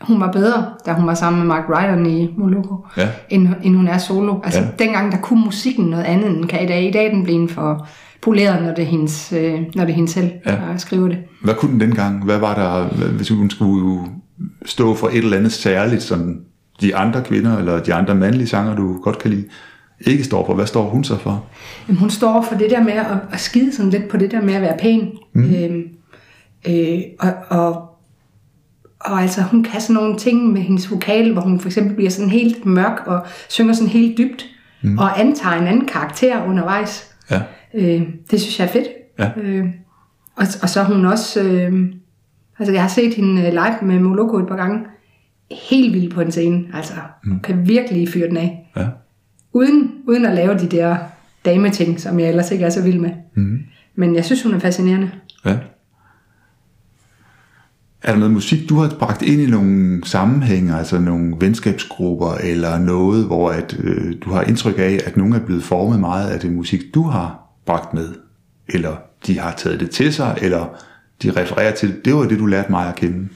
hun var bedre, da hun var sammen med Mark Ryder i Moloko, Ja. end, end hun er solo. Altså Ja. dengang, der kunne musikken noget andet, end kan i dag. I dag den blevet for poleret, når det er hendes, øh, når det er hende selv, Ja. der skriver det. Hvad kunne den dengang? Hvad var der, hvis hun skulle stå for et eller andet særligt, som de andre kvinder, eller de andre mandlige sanger, du godt kan lide, ikke står for? Hvad står hun så for? Jamen, hun står for det der med at, at skide sådan lidt på det der med at være pæn. Mm. Øhm, øh, og, og, og altså, hun kan sådan nogle ting med hendes vokal, hvor hun for eksempel bliver sådan helt mørk og synger sådan helt dybt, mm. og antager en anden karakter undervejs. Ja. Øh, det synes jeg er fedt. Ja. Øh, og, og så er hun også... Øh, altså, jeg har set hende øh, live med Moloko et par gange. Helt vild på en scene. Altså, hun kan virkelig fyre den af. ja. Uden, uden at lave de der dameting, som jeg ellers ikke er så vild med. Mm. Men jeg synes, hun er fascinerende. Ja. Er der noget musik, du har bragt ind i nogle sammenhænge, altså nogle venskabsgrupper, eller noget, hvor at, øh, du har indtryk af, at nogen er blevet formet meget af det musik, du har bragt med? Eller de har taget det til sig, eller de refererer til, det var det, du lærte mig at kende.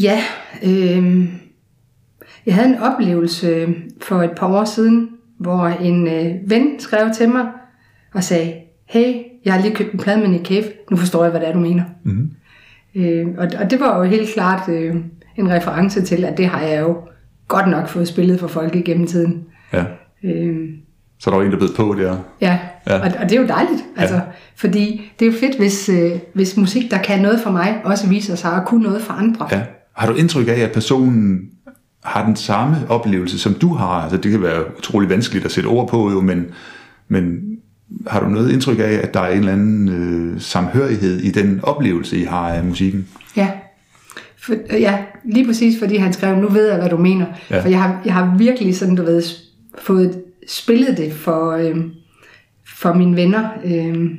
Ja, øh, jeg havde en oplevelse for et par år siden, hvor en øh, ven skrev til mig og sagde, hey, jeg har lige købt en plade med Nick Cave, nu forstår jeg, hvad det er, du mener. Mm. Øh, og, og det var jo helt klart øh, en reference til, at det har jeg jo godt nok fået spillet for folk igennem tiden. Ja. Øh, Så der var en, der bed på der. Ja, Ja. ja. Og, og det er jo dejligt, altså, fordi det er jo fedt, hvis, øh, hvis musik, der kan noget for mig, også viser sig at kunne noget for andre. Ja. Har du indtryk af, at personen har den samme oplevelse, som du har? Altså, det kan være utrolig vanskeligt at sætte ord på, jo, men, men har du noget indtryk af, at der er en eller anden øh, samhørighed i den oplevelse, I har af musikken? Ja. For, øh, ja, lige præcis fordi han skrev, nu ved jeg, hvad du mener. Ja. Ja. For jeg har, jeg har virkelig sådan, du ved, fået spillet det for, øh, for mine venner. Øh,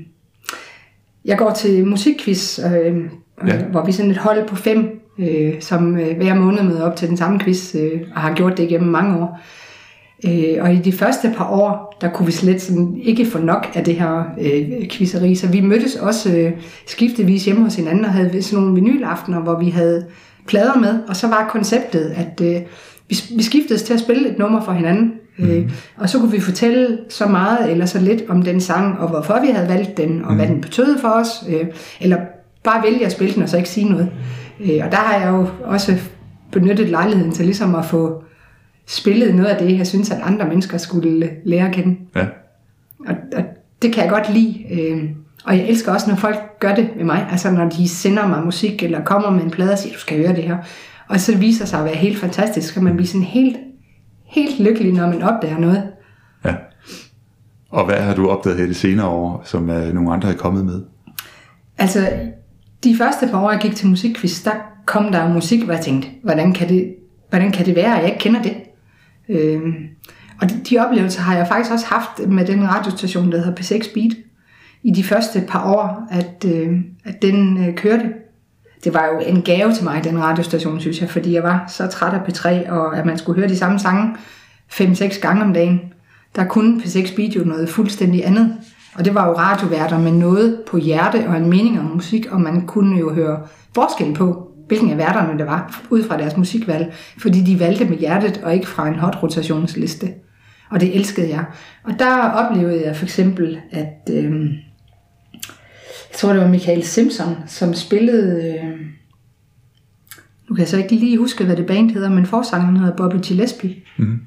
jeg går til musikquiz, øh, ja. hvor vi er sådan et hold på fem, øh, som øh, hver måned møder op til den samme quiz, øh, og har gjort det igennem mange år. Øh, og i de første par år, der kunne vi slet sådan ikke få nok af det her øh, quizzeri, så vi mødtes også øh, skiftevis hjemme hos hinanden og havde sådan nogle vinylaftener, hvor vi havde plader med, og så var konceptet, at øh, vi, vi skiftedes til at spille et nummer for hinanden, Mm. Øh, og så kunne vi fortælle så meget eller så lidt om den sang, og hvorfor vi havde valgt den, og mm. hvad den betød for os. Øh, eller bare vælge at spille den, og så ikke sige noget. Øh, og der har jeg jo også benyttet lejligheden til ligesom at få spillet noget af det, jeg synes, at andre mennesker skulle lære at kende. Ja. Og, og det kan jeg godt lide. Øh, og jeg elsker også, når folk gør det med mig. Altså når de sender mig musik, eller kommer med en plade og siger, du skal høre det her. Og så viser sig at være helt fantastisk. Så kan man blive sådan helt, helt lykkelig, når man opdager noget. Ja. Og hvad har du opdaget her de senere år, som uh, nogle andre er kommet med? Altså, de første par år, jeg gik til musikquiz, der kom der musik, hvor jeg tænkte, hvordan kan det, hvordan kan det være, at jeg ikke kender det? Øhm, og de, de oplevelser har jeg faktisk også haft med den radiostation, der hedder P6 Beat, i de første par år, at, øh, at den øh, kørte. Det var jo en gave til mig, den radiostation, synes jeg, fordi jeg var så træt af P3, og at man skulle høre de samme sange 5-6 gange om dagen. Der kunne P6 Beat jo noget fuldstændig andet. Og det var jo radioværter med noget på hjerte og en mening om musik, og man kunne jo høre forskel på, hvilken af værterne det var, ud fra deres musikvalg, fordi de valgte med hjertet og ikke fra en hot rotationsliste. Og det elskede jeg. Og der oplevede jeg for eksempel, at øh, tror det var Michael Simpson, som spillede, øh, nu kan jeg så ikke lige huske, hvad det band hedder, men forsangeren hedder Bobby Gillespie. Mm.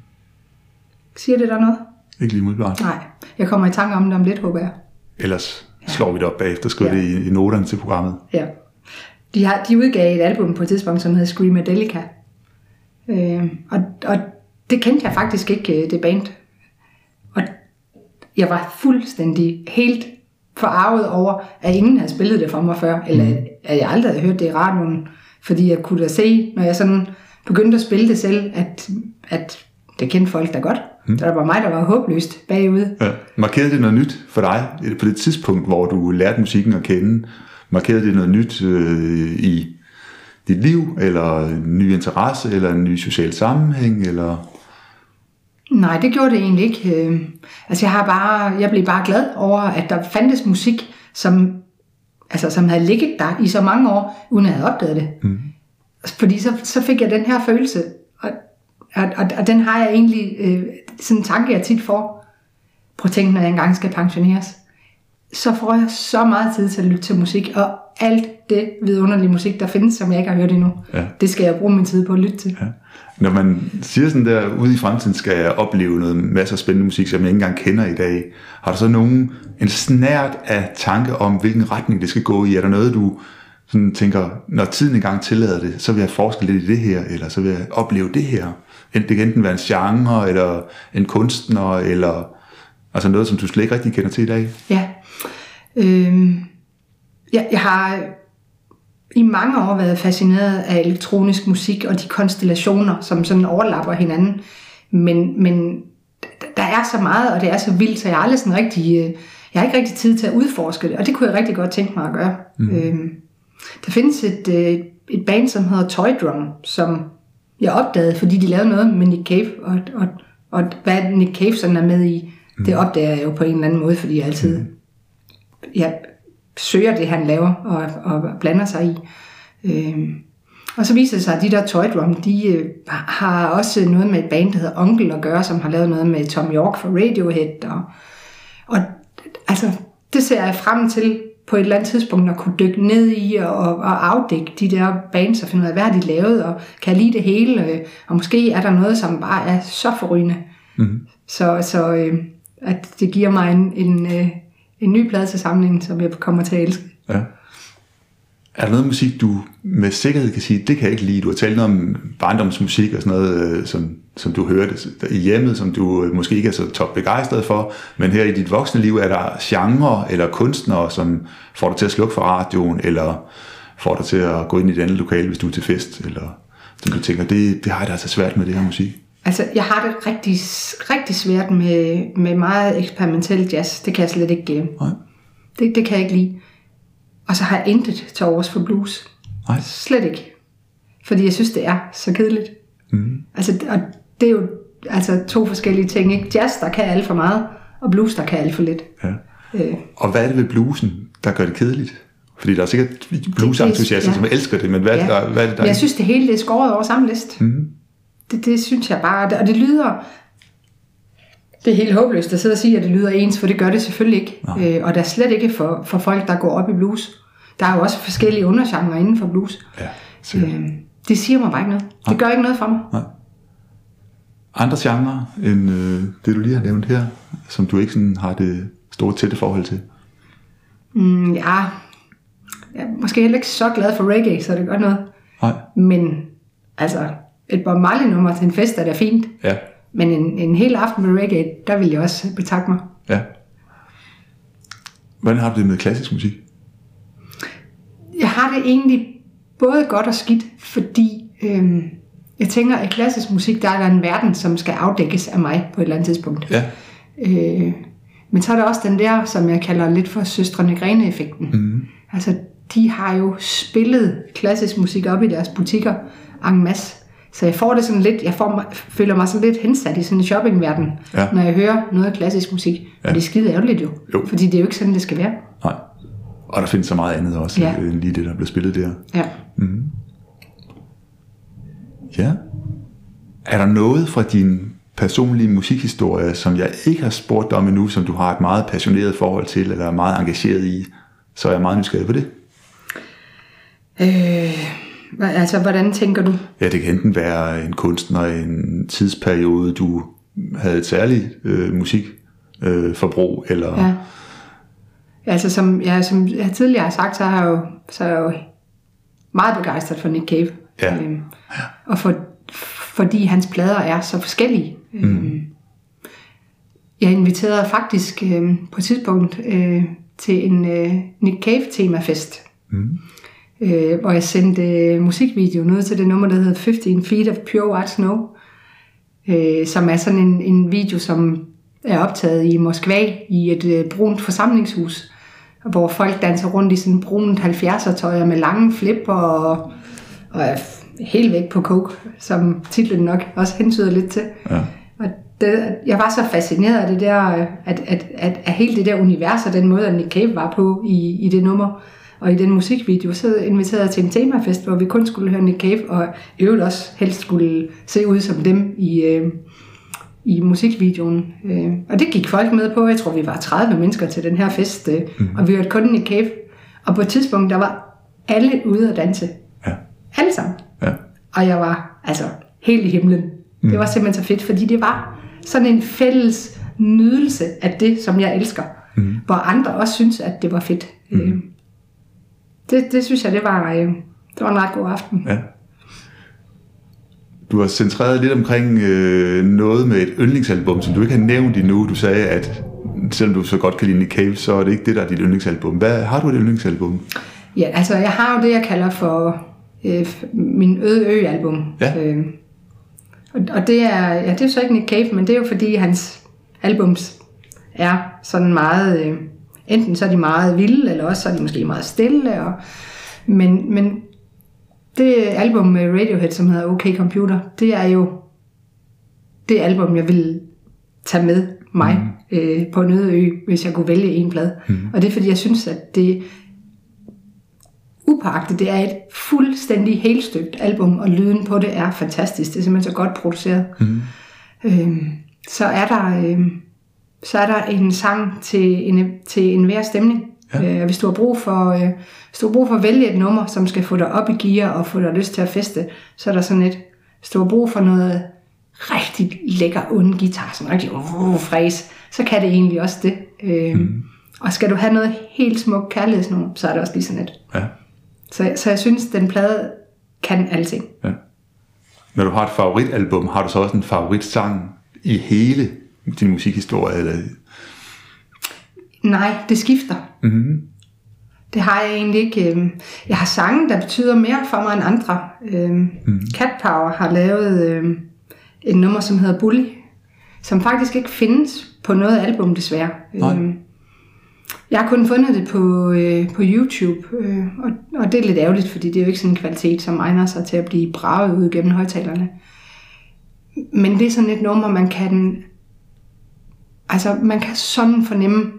Siger det der noget? Ikke lige umiddelbart. Nej, jeg kommer i tanke om det om lidt, håber jeg. Ellers slår vi det op bagefter, skriver ja. det i, i noterne til programmet. Ja. De, har, de udgav et album på et tidspunkt, som hedder Screamadelica. Øh, og, og det kendte jeg faktisk ikke, øh, det band. Og jeg var fuldstændig helt forarvet over, at ingen havde spillet det for mig før, eller mm. at jeg aldrig havde hørt det i radioen, fordi jeg kunne da se, når jeg sådan begyndte at spille det selv, at, at det kendte folk da godt. Mm. Så der var mig, der var håbløst bagude. Ja. Markerede det noget nyt for dig på det tidspunkt, hvor du lærte musikken at kende? Markerede det noget nyt øh, i dit liv, eller en ny interesse, eller en ny social sammenhæng, eller... Nej, det gjorde det egentlig ikke. Øh, altså jeg, har bare, jeg blev bare glad over, at der fandtes musik, som, altså, som havde ligget der i så mange år, uden at jeg havde opdaget det. Mm. Fordi så, så fik jeg den her følelse, og, og, og, og den har jeg egentlig, øh, sådan en tanke, jeg tit får. Prøv at tænke, når jeg engang skal pensioneres. Så får jeg så meget tid til at lytte til musik, og alt det vidunderlige musik, der findes, som jeg ikke har hørt endnu. Ja. Det skal jeg bruge min tid på at lytte til. Ja. Når man siger sådan der, ude i fremtiden skal jeg opleve noget masser af spændende musik, som jeg ikke engang kender i dag. Har du så nogen, en snært af tanke om, hvilken retning det skal gå i? Er der noget, du sådan tænker, når tiden engang tillader det, så vil jeg forske lidt i det her, eller så vil jeg opleve det her? Det kan enten være en genre, eller en kunstner, eller altså noget, som du slet ikke rigtig kender til i dag. Ja. Øhm, jeg, jeg har i mange år været fascineret af elektronisk musik og de konstellationer, som sådan overlapper hinanden. Men, men der er så meget, og det er så vildt, så jeg har aldrig sådan rigtig, øh, jeg har ikke rigtig tid til at udforske det, og det kunne jeg rigtig godt tænke mig at gøre. Mm. Øhm, der findes et, øh, et band, som hedder Toy Drum, som jeg opdagede, fordi de lavede noget med Nick Cave, og, og, og hvad Nick Cave sådan er med i, mm. det opdager jeg jo på en eller anden måde, fordi jeg altid mm. jeg søger det, han laver, og, og blander sig i. Øh, og så viser det sig, at de der Toy Drum, de øh, har også noget med et band, der hedder Onkel at gøre, som har lavet noget med Tom York for Radiohead. Og, og altså, det ser jeg frem til på et eller andet tidspunkt at kunne dykke ned i og, og afdække de der bands og finde ud af, hvad har de lavet, og kan jeg lide det hele, og måske er der noget, som bare er så forrygende. Mm. Så, så øh, at det giver mig en, en, øh, en ny plade til samlingen, som jeg kommer til at elske. Ja. Er der noget musik, du med sikkerhed kan sige, det kan jeg ikke lide? Du har talt noget om barndomsmusik og sådan noget, øh, som, som du hørte i hjemmet, som du øh, måske ikke er så top begejstret for, men her i dit voksne liv er der genre eller kunstnere, som får dig til at slukke for radioen, eller får dig til at gå ind i et andet lokale, hvis du er til fest, eller som du tænker, det, det har jeg da altså svært med det her musik. Altså, jeg har det rigtig, rigtig svært med, med meget eksperimentel jazz. Det kan jeg slet ikke glemme. Nej. Det, det kan jeg ikke lide. Og så har jeg intet til overs for blues. Nej. Slet ikke. Fordi jeg synes, det er så kedeligt. Mm. Altså, og det er jo altså, to forskellige ting. Ikke? Jazz, der kan alt for meget, og blues, der kan alt for lidt. Ja. Øh. Og hvad er det ved bluesen, der gør det kedeligt? Fordi der er sikkert bluesentusiaster, ja. som elsker det, men hvad, ja. der, hvad er det der? Jeg synes, det hele det er skåret over samme liste. Mm. Det, det synes jeg bare, og det lyder det er helt håbløst at sidde og sige, at det lyder ens, for det gør det selvfølgelig ikke. Øh, og der er slet ikke for, for folk, der går op i blues. Der er jo også forskellige undergenre inden for blues. Ja, sikkert. Øh, det siger mig bare ikke noget. Det gør ikke noget for mig. Nej. Andre genrer end øh, det, du lige har nævnt her, som du ikke sådan har det store tætte forhold til? Mm, ja, jeg er måske heller ikke så glad for reggae, så det gør noget. Nej. Men altså, et Bob Marley nummer til en fest er da fint. Ja. Men en, en hel aften med reggae, der vil jeg også betakke mig. Ja. Hvordan har du det med klassisk musik? Jeg har det egentlig både godt og skidt, fordi øhm, jeg tænker, at klassisk musik, der er der en verden, som skal afdækkes af mig på et eller andet tidspunkt. Ja. Øh, men så er der også den der, som jeg kalder lidt for søstrene Grene-effekten. Mm. Altså, de har jo spillet klassisk musik op i deres butikker en masse. Så jeg får det sådan lidt, jeg får, føler mig sådan lidt hensat i sådan en shoppingverden, Ja. når jeg hører noget klassisk musik. Ja. Og det er skide ærgerligt jo. Jo. Fordi det er jo ikke sådan, det skal være. Nej. Og der findes så meget andet også, Ja. ja. end lige det, der bliver spillet der. Ja. Ja. Er der noget fra din personlige musikhistorie, som jeg ikke har spurgt dig om endnu, som du har et meget passioneret forhold til, eller er meget engageret i, så er jeg meget nysgerrig på det. Øh, altså, hvordan tænker du? Ja, det kan enten være en kunstner, en tidsperiode, du havde et særligt øh, musikforbrug, øh, eller... Ja. Altså, som jeg, som jeg tidligere har sagt, så er jeg jo, så er jeg jo meget begejstret for Nick Cave. Ja. Øhm, og for, fordi hans plader er så forskellige. Mm. Øhm, jeg inviterede faktisk øhm, på et tidspunkt øh, til en øh, Nick Cave temafest. Mm. Øh, hvor jeg sendte øh, musikvideoen ud til det nummer, der hedder 15 Feet of Pure White Snow. Øh, som er sådan en, en video, som er optaget i Moskva i et øh, brunt forsamlingshus, hvor folk danser rundt i sådan brunt 70'er tøjer med lange flipper og, og er helt væk på coke, som titlen nok også hensyder lidt til. Ja. Og det, jeg var så fascineret af det der, at, at, at, at hele det der univers og den måde, at Nick Cave var på i, i det nummer, og i den musikvideo, så inviterede jeg til en temafest, hvor vi kun skulle høre Nick Cave, og i øvrigt også helst skulle se ud som dem i, øh, i musikvideoen. Øh, og det gik folk med på. Jeg tror, vi var 30 mennesker til den her fest, øh, mm. og vi hørte kun Nick Cave. Og på et tidspunkt, der var alle ude at danse. Ja. Alle sammen. Ja. Og jeg var altså helt i himlen. Mm. Det var simpelthen så fedt, fordi det var sådan en fælles nydelse af det, som jeg elsker. Mm. Hvor andre også synes, at det var fedt. Mm. Det, det synes jeg, det var, øh, det var en ret god aften. ja. Du har centreret lidt omkring øh, noget med et yndlingsalbum, som du ikke har nævnt endnu. Du sagde, at selvom du så godt kan lide Nick Cave, så er det ikke det, der er dit yndlingsalbum. Hvad, har du et yndlingsalbum? Ja, altså jeg har jo det, jeg kalder for øh, min Øde Ø-album. Ja. Øh, og, og det er, ja, det er så ikke Nick Cave, men det er jo fordi hans albums er sådan meget, øh, enten så er de meget vilde, eller også så er de måske meget stille. Og, men, men det album med Radiohead, som hedder OK Computer, det er jo det album, jeg vil tage med mig mm. øh, på en øde ø, hvis jeg kunne vælge en plade. Mm. Og det er fordi, jeg synes, at det upagtet, det er et fuldstændig helstøbt album, og lyden på det er fantastisk. Det er simpelthen så godt produceret. Mm. Øhm, så er der øhm, så er der en sang til en, til enhver stemning. Ja. Øh, hvis du har brug for øh, hvis du har brug for at vælge et nummer, som skal få dig op i gear og få dig lyst til at feste, så er der sådan et. Hvis du har brug for noget rigtig lækker onde guitar, sådan rigtig uh, fræs, så kan det egentlig også det. Øh, mm. Og skal du have noget helt smukt kærlighedsnummer, så er det også lige sådan et. Ja. Så, så jeg synes, den plade kan alting. ja. Når du har et favoritalbum, har du så også en favoritsang i hele din musikhistorie? Eller? Nej, det skifter. Mm-hmm. Det har jeg egentlig ikke. øhm, Jeg har sange, der betyder mere for mig end andre. Mm. Cat Power har lavet øhm, et nummer, som hedder Bully, som faktisk ikke findes på noget album, desværre. Nej. Øhm, Jeg har kun fundet det på, øh, på YouTube, øh, og, og det er lidt ærgerligt, fordi det er jo ikke sådan en kvalitet, som egner sig til at blive braget ud gennem højtalerne. Men det er sådan et nummer, man kan... Altså, man kan sådan fornemme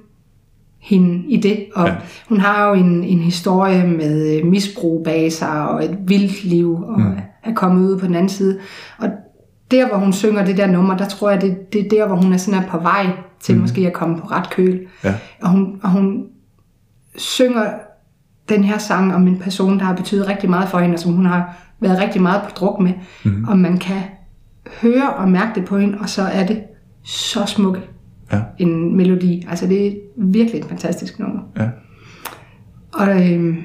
hende i det. Og Ja. hun har jo en, en historie med øh, misbrug bag sig, og et vildt liv, og mm. er kommet ud på den anden side. Og der, hvor hun synger det der nummer, der tror jeg, det, det er der, hvor hun er sådan på vej til mm. måske at komme på ret køl. Ja. Og, hun, og hun synger den her sang om en person, der har betydet rigtig meget for hende, og som hun har været rigtig meget på druk med. Mm. Og man kan høre og mærke det på hende, og så er det så smuk Ja. en melodi. Altså det er virkelig et fantastisk nummer. Ja. Og øhm,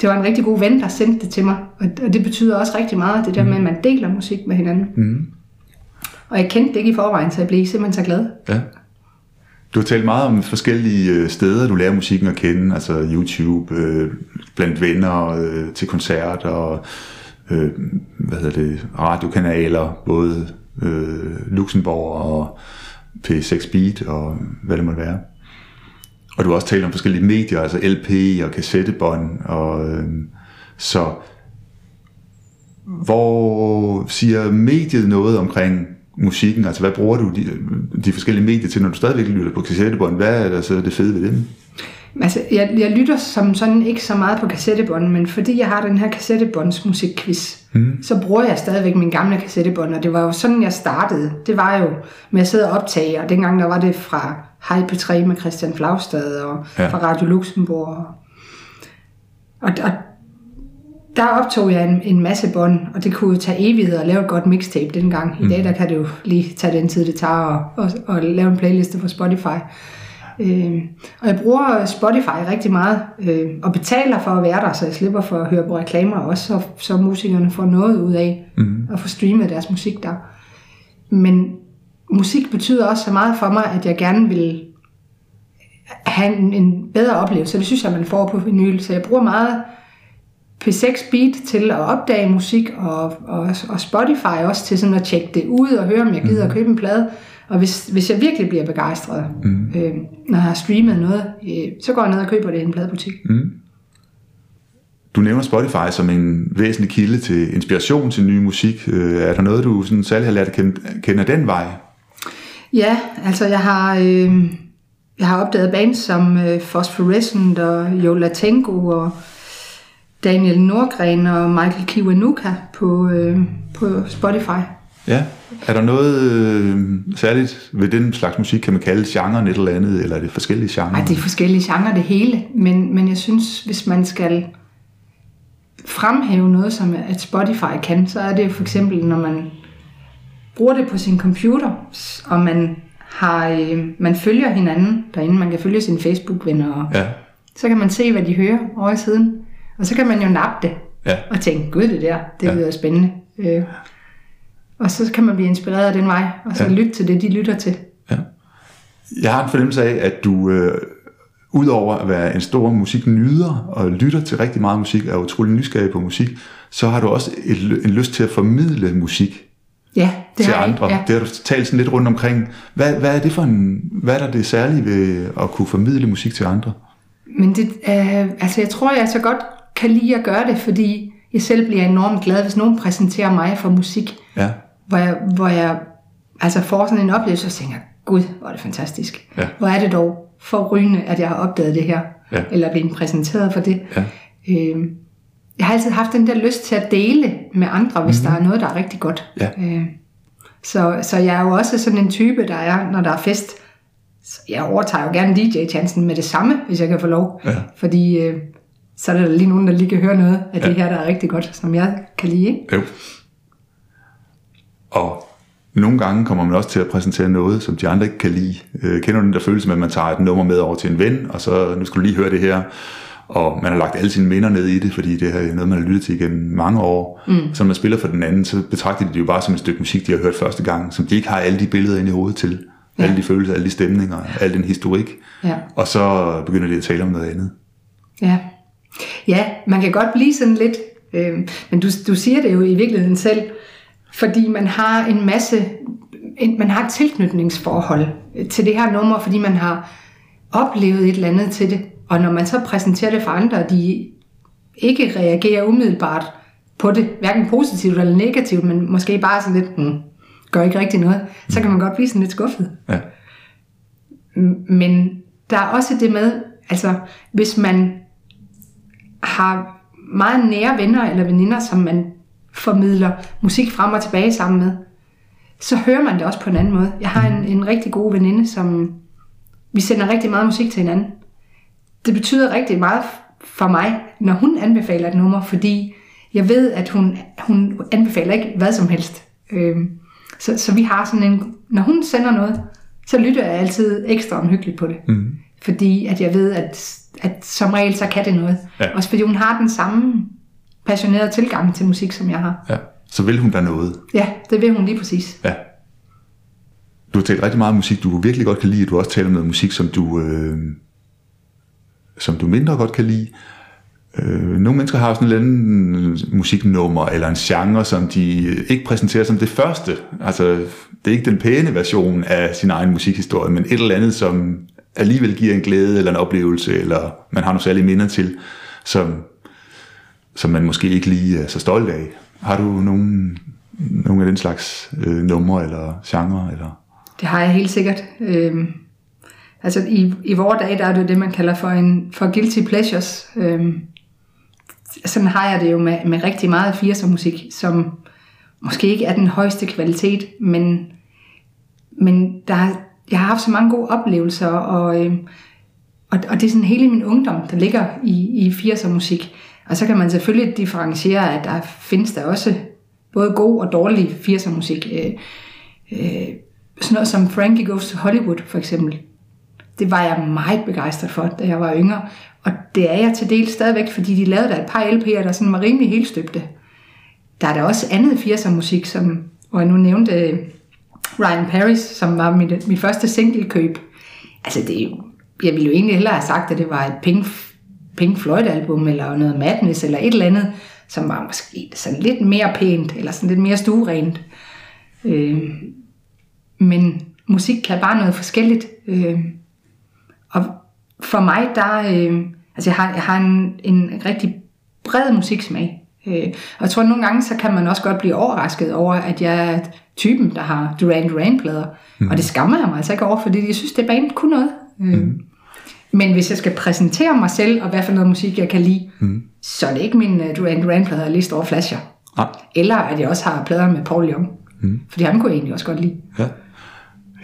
det var en rigtig god ven, der sendte det til mig. Og, og det betyder også rigtig meget, det der med, at man deler musik med hinanden. Mm. Og jeg kendte det ikke i forvejen, så jeg blev simpelthen så glad. Ja. Du har talt meget om forskellige øh, steder, du lærer musikken at kende, altså YouTube, øh, blandt venner, øh, til koncerter, og øh, hvad hedder det, radiokanaler, både øh, Luxembourg og P6 Beat og øh, hvad det måtte være. Og du har også talt om forskellige medier, altså LP og kassettebånd, og øh, så hvor siger mediet noget omkring musikken? Altså, hvad bruger du de, de forskellige medier til, når du stadigvæk lytter på kassettebånd? Hvad er der så det fede ved dem? Altså, jeg, jeg lytter som sådan ikke så meget på kassettebånd, men fordi jeg har den her kassettebåndsmusikquiz, mm. så bruger jeg stadigvæk min gamle kassettebånd, og det var jo sådan, jeg startede. Det var jo med at sidde og optage, og dengang der var det fra Hej P3 med Christian Flagstad, og Ja. fra Radio Luxembourg. Og, og, og der optog jeg en, en masse bånd, og det kunne jo tage evighed at lave et godt mixtape dengang. I dag der kan det jo lige tage den tid, det tager og, og, og lave en playliste på Spotify. Øh, og jeg bruger Spotify rigtig meget, øh, og betaler for at være der, så jeg slipper for at høre på reklamer, også så, så musikerne får noget ud af Mm. at få streamet deres musik der. Men musik betyder også så meget for mig, at jeg gerne vil have en, en bedre oplevelse. Det synes jeg, man får på vinyl. Så jeg bruger meget P6 Beat til at opdage musik, og, og, og Spotify også til sådan at tjekke det ud og høre, om jeg gider at købe en plade. Og hvis, hvis jeg virkelig bliver begejstret, mm. øh, når jeg har streamet noget, øh, så går jeg ned og køber det i en pladebutik. Mm. Du nævner Spotify som en væsentlig kilde til inspiration til ny musik. Øh, er der noget, du sådan særlig har lært at kende, kende den vej? Ja, altså jeg har, øh, jeg har opdaget bands som øh, Phosphorescent og Yola Tango og Daniel Nordgren og Michael Kiwanuka på, øh, på Spotify. Ja. Er der noget øh, særligt ved den slags musik, kan man kalde genren et eller andet, eller er det forskellige genrer? Ej, det er forskellige genrer det hele, men, men jeg synes, hvis man skal fremhæve noget, som at Spotify kan, så er det for eksempel, når man bruger det på sin computer, og man har, øh, man følger hinanden derinde, man kan følge sine Facebook-venner, og Ja, så kan man se, hvad de hører over i siden, og så kan man jo nappe det, ja, og tænke, gud det der, det Ja. lyder spændende. Øh, og så kan man blive inspireret af den vej, og så Ja. lytte til det, de lytter til. ja. Jeg har en fornemmelse af, at du øh, udover at være en stor musiknyder og lytter til rigtig meget musik, er utrolig nysgerrig på musik, så har du også et, en lyst til at formidle musik Ja, det til andre. Jeg, ja. Det har du talt sådan lidt rundt omkring. Hvad, hvad er det for en, hvad er der det særlige ved at kunne formidle musik til andre? Men det, øh, altså jeg tror, jeg så godt kan lide at gøre det, fordi jeg selv bliver enormt glad, hvis nogen præsenterer mig for musik, Ja, hvor jeg, hvor jeg altså får sådan en oplevelse og tænker, gud, hvor er det fantastisk. Ja. Hvor er det dog for rygende, at jeg har opdaget det her, Ja. eller blevet præsenteret for det. ja, Øh, jeg har altid haft den der lyst til at dele med andre, hvis mm-hmm. der er noget, der er rigtig godt. Ja. Øh, så, så jeg er jo også sådan en type, der er, når der er fest, så jeg overtager jo gerne DJ-chancen med det samme, hvis jeg kan få lov. Ja. Fordi øh, så er der lige nogen, der lige kan høre noget af Ja. det her, der er rigtig godt, som jeg kan lide. Ikke? jo. Og nogle gange kommer man også til at præsentere noget, som de andre ikke kan lide. Øh, kender du den der følelse med, at man tager et nummer med over til en ven, og så nu skal du lige høre det her, og man har lagt alle sine minder ned i det, fordi det er noget, man har lyttet til igennem mange år. Mm. Så når man spiller for den anden, så betragter de det jo bare som et stykke musik, de har hørt første gang, som de ikke har alle de billeder inde i hovedet til. Ja. Ja. Alle de følelser, alle de stemninger, al den historik. Ja. Og så begynder de at tale om noget andet. Ja. ja, man kan godt blive sådan lidt, øh, men du, du siger det jo i virkeligheden selv, fordi man har en masse, en, man har et tilknytningsforhold til det her nummer, fordi man har oplevet et eller andet til det, og når man så præsenterer det for andre, og de ikke reagerer umiddelbart på det, hverken positivt eller negativt, men måske bare sådan lidt, hmm, gør ikke rigtig noget, så kan man godt blive sådan lidt skuffet. Ja. Men der er også det med, altså hvis man har meget nære venner eller veninder, som man formidler musik frem og tilbage sammen med, så hører man det også på en anden måde. Jeg har en, en rigtig god veninde, som vi sender rigtig meget musik til hinanden. Det betyder rigtig meget for mig, når hun anbefaler et nummer, fordi jeg ved, at hun, hun anbefaler ikke hvad som helst. Øhm, så, så vi har sådan en, når hun sender noget, så lytter jeg altid ekstra omhyggeligt på det. Mm. Fordi at jeg ved, at, at som regel så kan det noget. Ja. Også fordi hun har den samme passionerede tilgang til musik, som jeg har. Ja. Så vil hun da noget? Ja, det vil hun lige præcis. Ja. Du har talt rigtig meget musik, du virkelig godt kan lide. Du har også talt om noget musik, som du, øh, som du mindre godt kan lide. Øh, nogle mennesker har sådan en eller anden musiknummer eller en genre, som de ikke præsenterer som det første. Altså, det er ikke den pæne version af sin egen musikhistorie, men et eller andet, som alligevel giver en glæde eller en oplevelse, eller man har nogle særlige minder til, som, som man måske ikke lige er så stolt af. Har du nogen, nogle af den slags øh, numre eller genre? Eller? Det har jeg helt sikkert. Øh, altså i, i vores dag, der er det det, man kalder for en for guilty pleasures. Øh, sådan har jeg det jo med, med rigtig meget 80'er musik, som måske ikke er den højeste kvalitet, men, men der, jeg har haft så mange gode oplevelser, og, øh, og, og det er sådan hele min ungdom, der ligger i, i 80'er musik. Og så kan man selvfølgelig differentiere, at der findes der også både god og dårlig 80'er musik. Øh, øh, sådan noget som Frankie Goes to Hollywood for eksempel. Det var jeg meget begejstret for, da jeg var yngre. Og det er jeg til del stadigvæk, fordi de lavede der et par LP'er, der sådan var rimelig helt støbte. Der er der også andet 80'er musik, som, hvor jeg nu nævnte øh, Ryan Paris, som var mit, mit første single-køb. Altså, det, jeg ville jo egentlig hellere have sagt, at det var et Pink, Pink Floyd-album, eller noget Madness, eller et eller andet, som var måske sådan lidt mere pænt, eller sådan lidt mere stuerent. Øh, men musik kan bare noget forskelligt. Øh, og for mig, der, øh, altså jeg har, jeg har en, en rigtig bred musiksmag. Øh, og jeg tror, at nogle gange, så kan man også godt blive overrasket over, at jeg er typen, der har Duran Duran-plader. Mm. Og det skammer jeg mig altså ikke over, fordi jeg synes, det band kunne noget. Øh, mm. Men hvis jeg skal præsentere mig selv, og hvad for noget musik, jeg kan lide, mm. så er det ikke min uh, Duran Duran-plader, jeg lige og flasher. Ah. Eller at jeg også har plader med Paul Young. Mm. Fordi han kunne jeg egentlig også godt lide. Ja.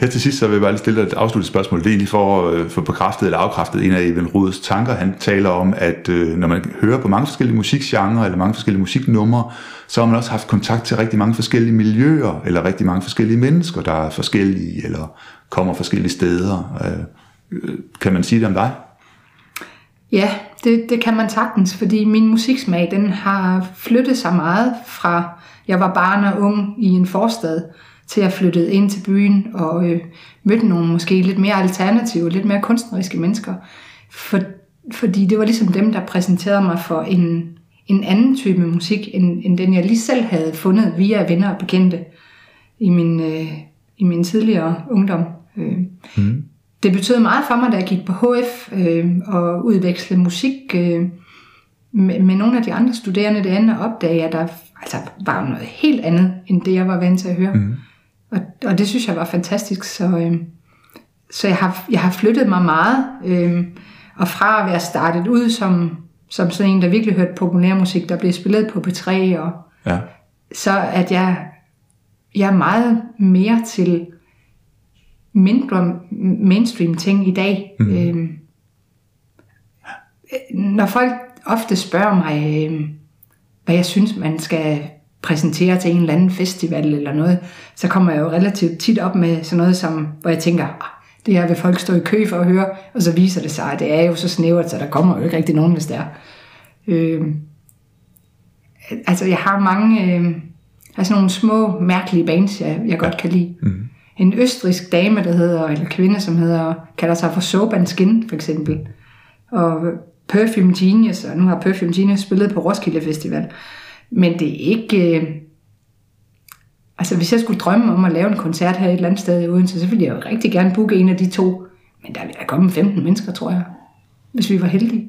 Her til sidst, så vil jeg bare lige stille et afsluttet spørgsmål. Det er egentlig for at få bekræftet eller afkræftet en af Even Rudes tanker. Han taler om, at øh, når man hører på mange forskellige musikgenre eller mange forskellige musiknumre, så har man også haft kontakt til rigtig mange forskellige miljøer, eller rigtig mange forskellige mennesker, der er forskellige, eller kommer forskellige steder. Øh, kan man sige det om dig? Ja, det, det kan man sagtens, fordi min musiksmag, den har flyttet sig meget fra, jeg var barn og ung i en forstad, til at flytte ind til byen og øh, mødte nogle måske lidt mere alternative, lidt mere kunstneriske mennesker. For, fordi det var ligesom dem, der præsenterede mig for en, en anden type musik, end, end den jeg lige selv havde fundet via venner og bekendte i min, øh, i min tidligere ungdom. Øh. Mm. Det betød meget for mig, da jeg gik på HF øh, og udvekslede musik øh, med, med nogle af de andre studerende derinde, og opdagede, at der altså, var noget helt andet, end det jeg var vant til at høre. Mm. Og, og det synes jeg var fantastisk. Så, øh, så jeg, har, jeg har flyttet mig meget. Øh, og fra at være startet ud som, som sådan en, der virkelig hørte populærmusik, der blev spillet på P3, og ja. så at jeg, jeg er meget mere til mindre mainstream ting i dag. Mm. Øh, når folk ofte spørger mig, øh, hvad jeg synes, man skal præsentere til en eller anden festival eller noget, så kommer jeg jo relativt tit op med sådan noget, som, hvor jeg tænker, ah, det her vil folk stå i kø for at høre, og så viser det sig, at det er jo så snævert, så der kommer jo ikke rigtig nogen, hvis det er. Øh, altså, jeg har mange, øh, altså nogle små, mærkelige bands, jeg, jeg godt kan lide. Mm. En østrisk dame, der hedder, eller kvinde, som hedder, kalder sig for Soap and Skin, for eksempel. Og Perfume Genius, og nu har Perfume Genius spillet på Roskilde Festival. Men det er ikke... Øh, altså hvis jeg skulle drømme om at lave en koncert her et eller andet sted i Odense, så ville jeg jo rigtig gerne booke en af de to. Men der ville der komme 15 mennesker, tror jeg. Hvis vi var heldige.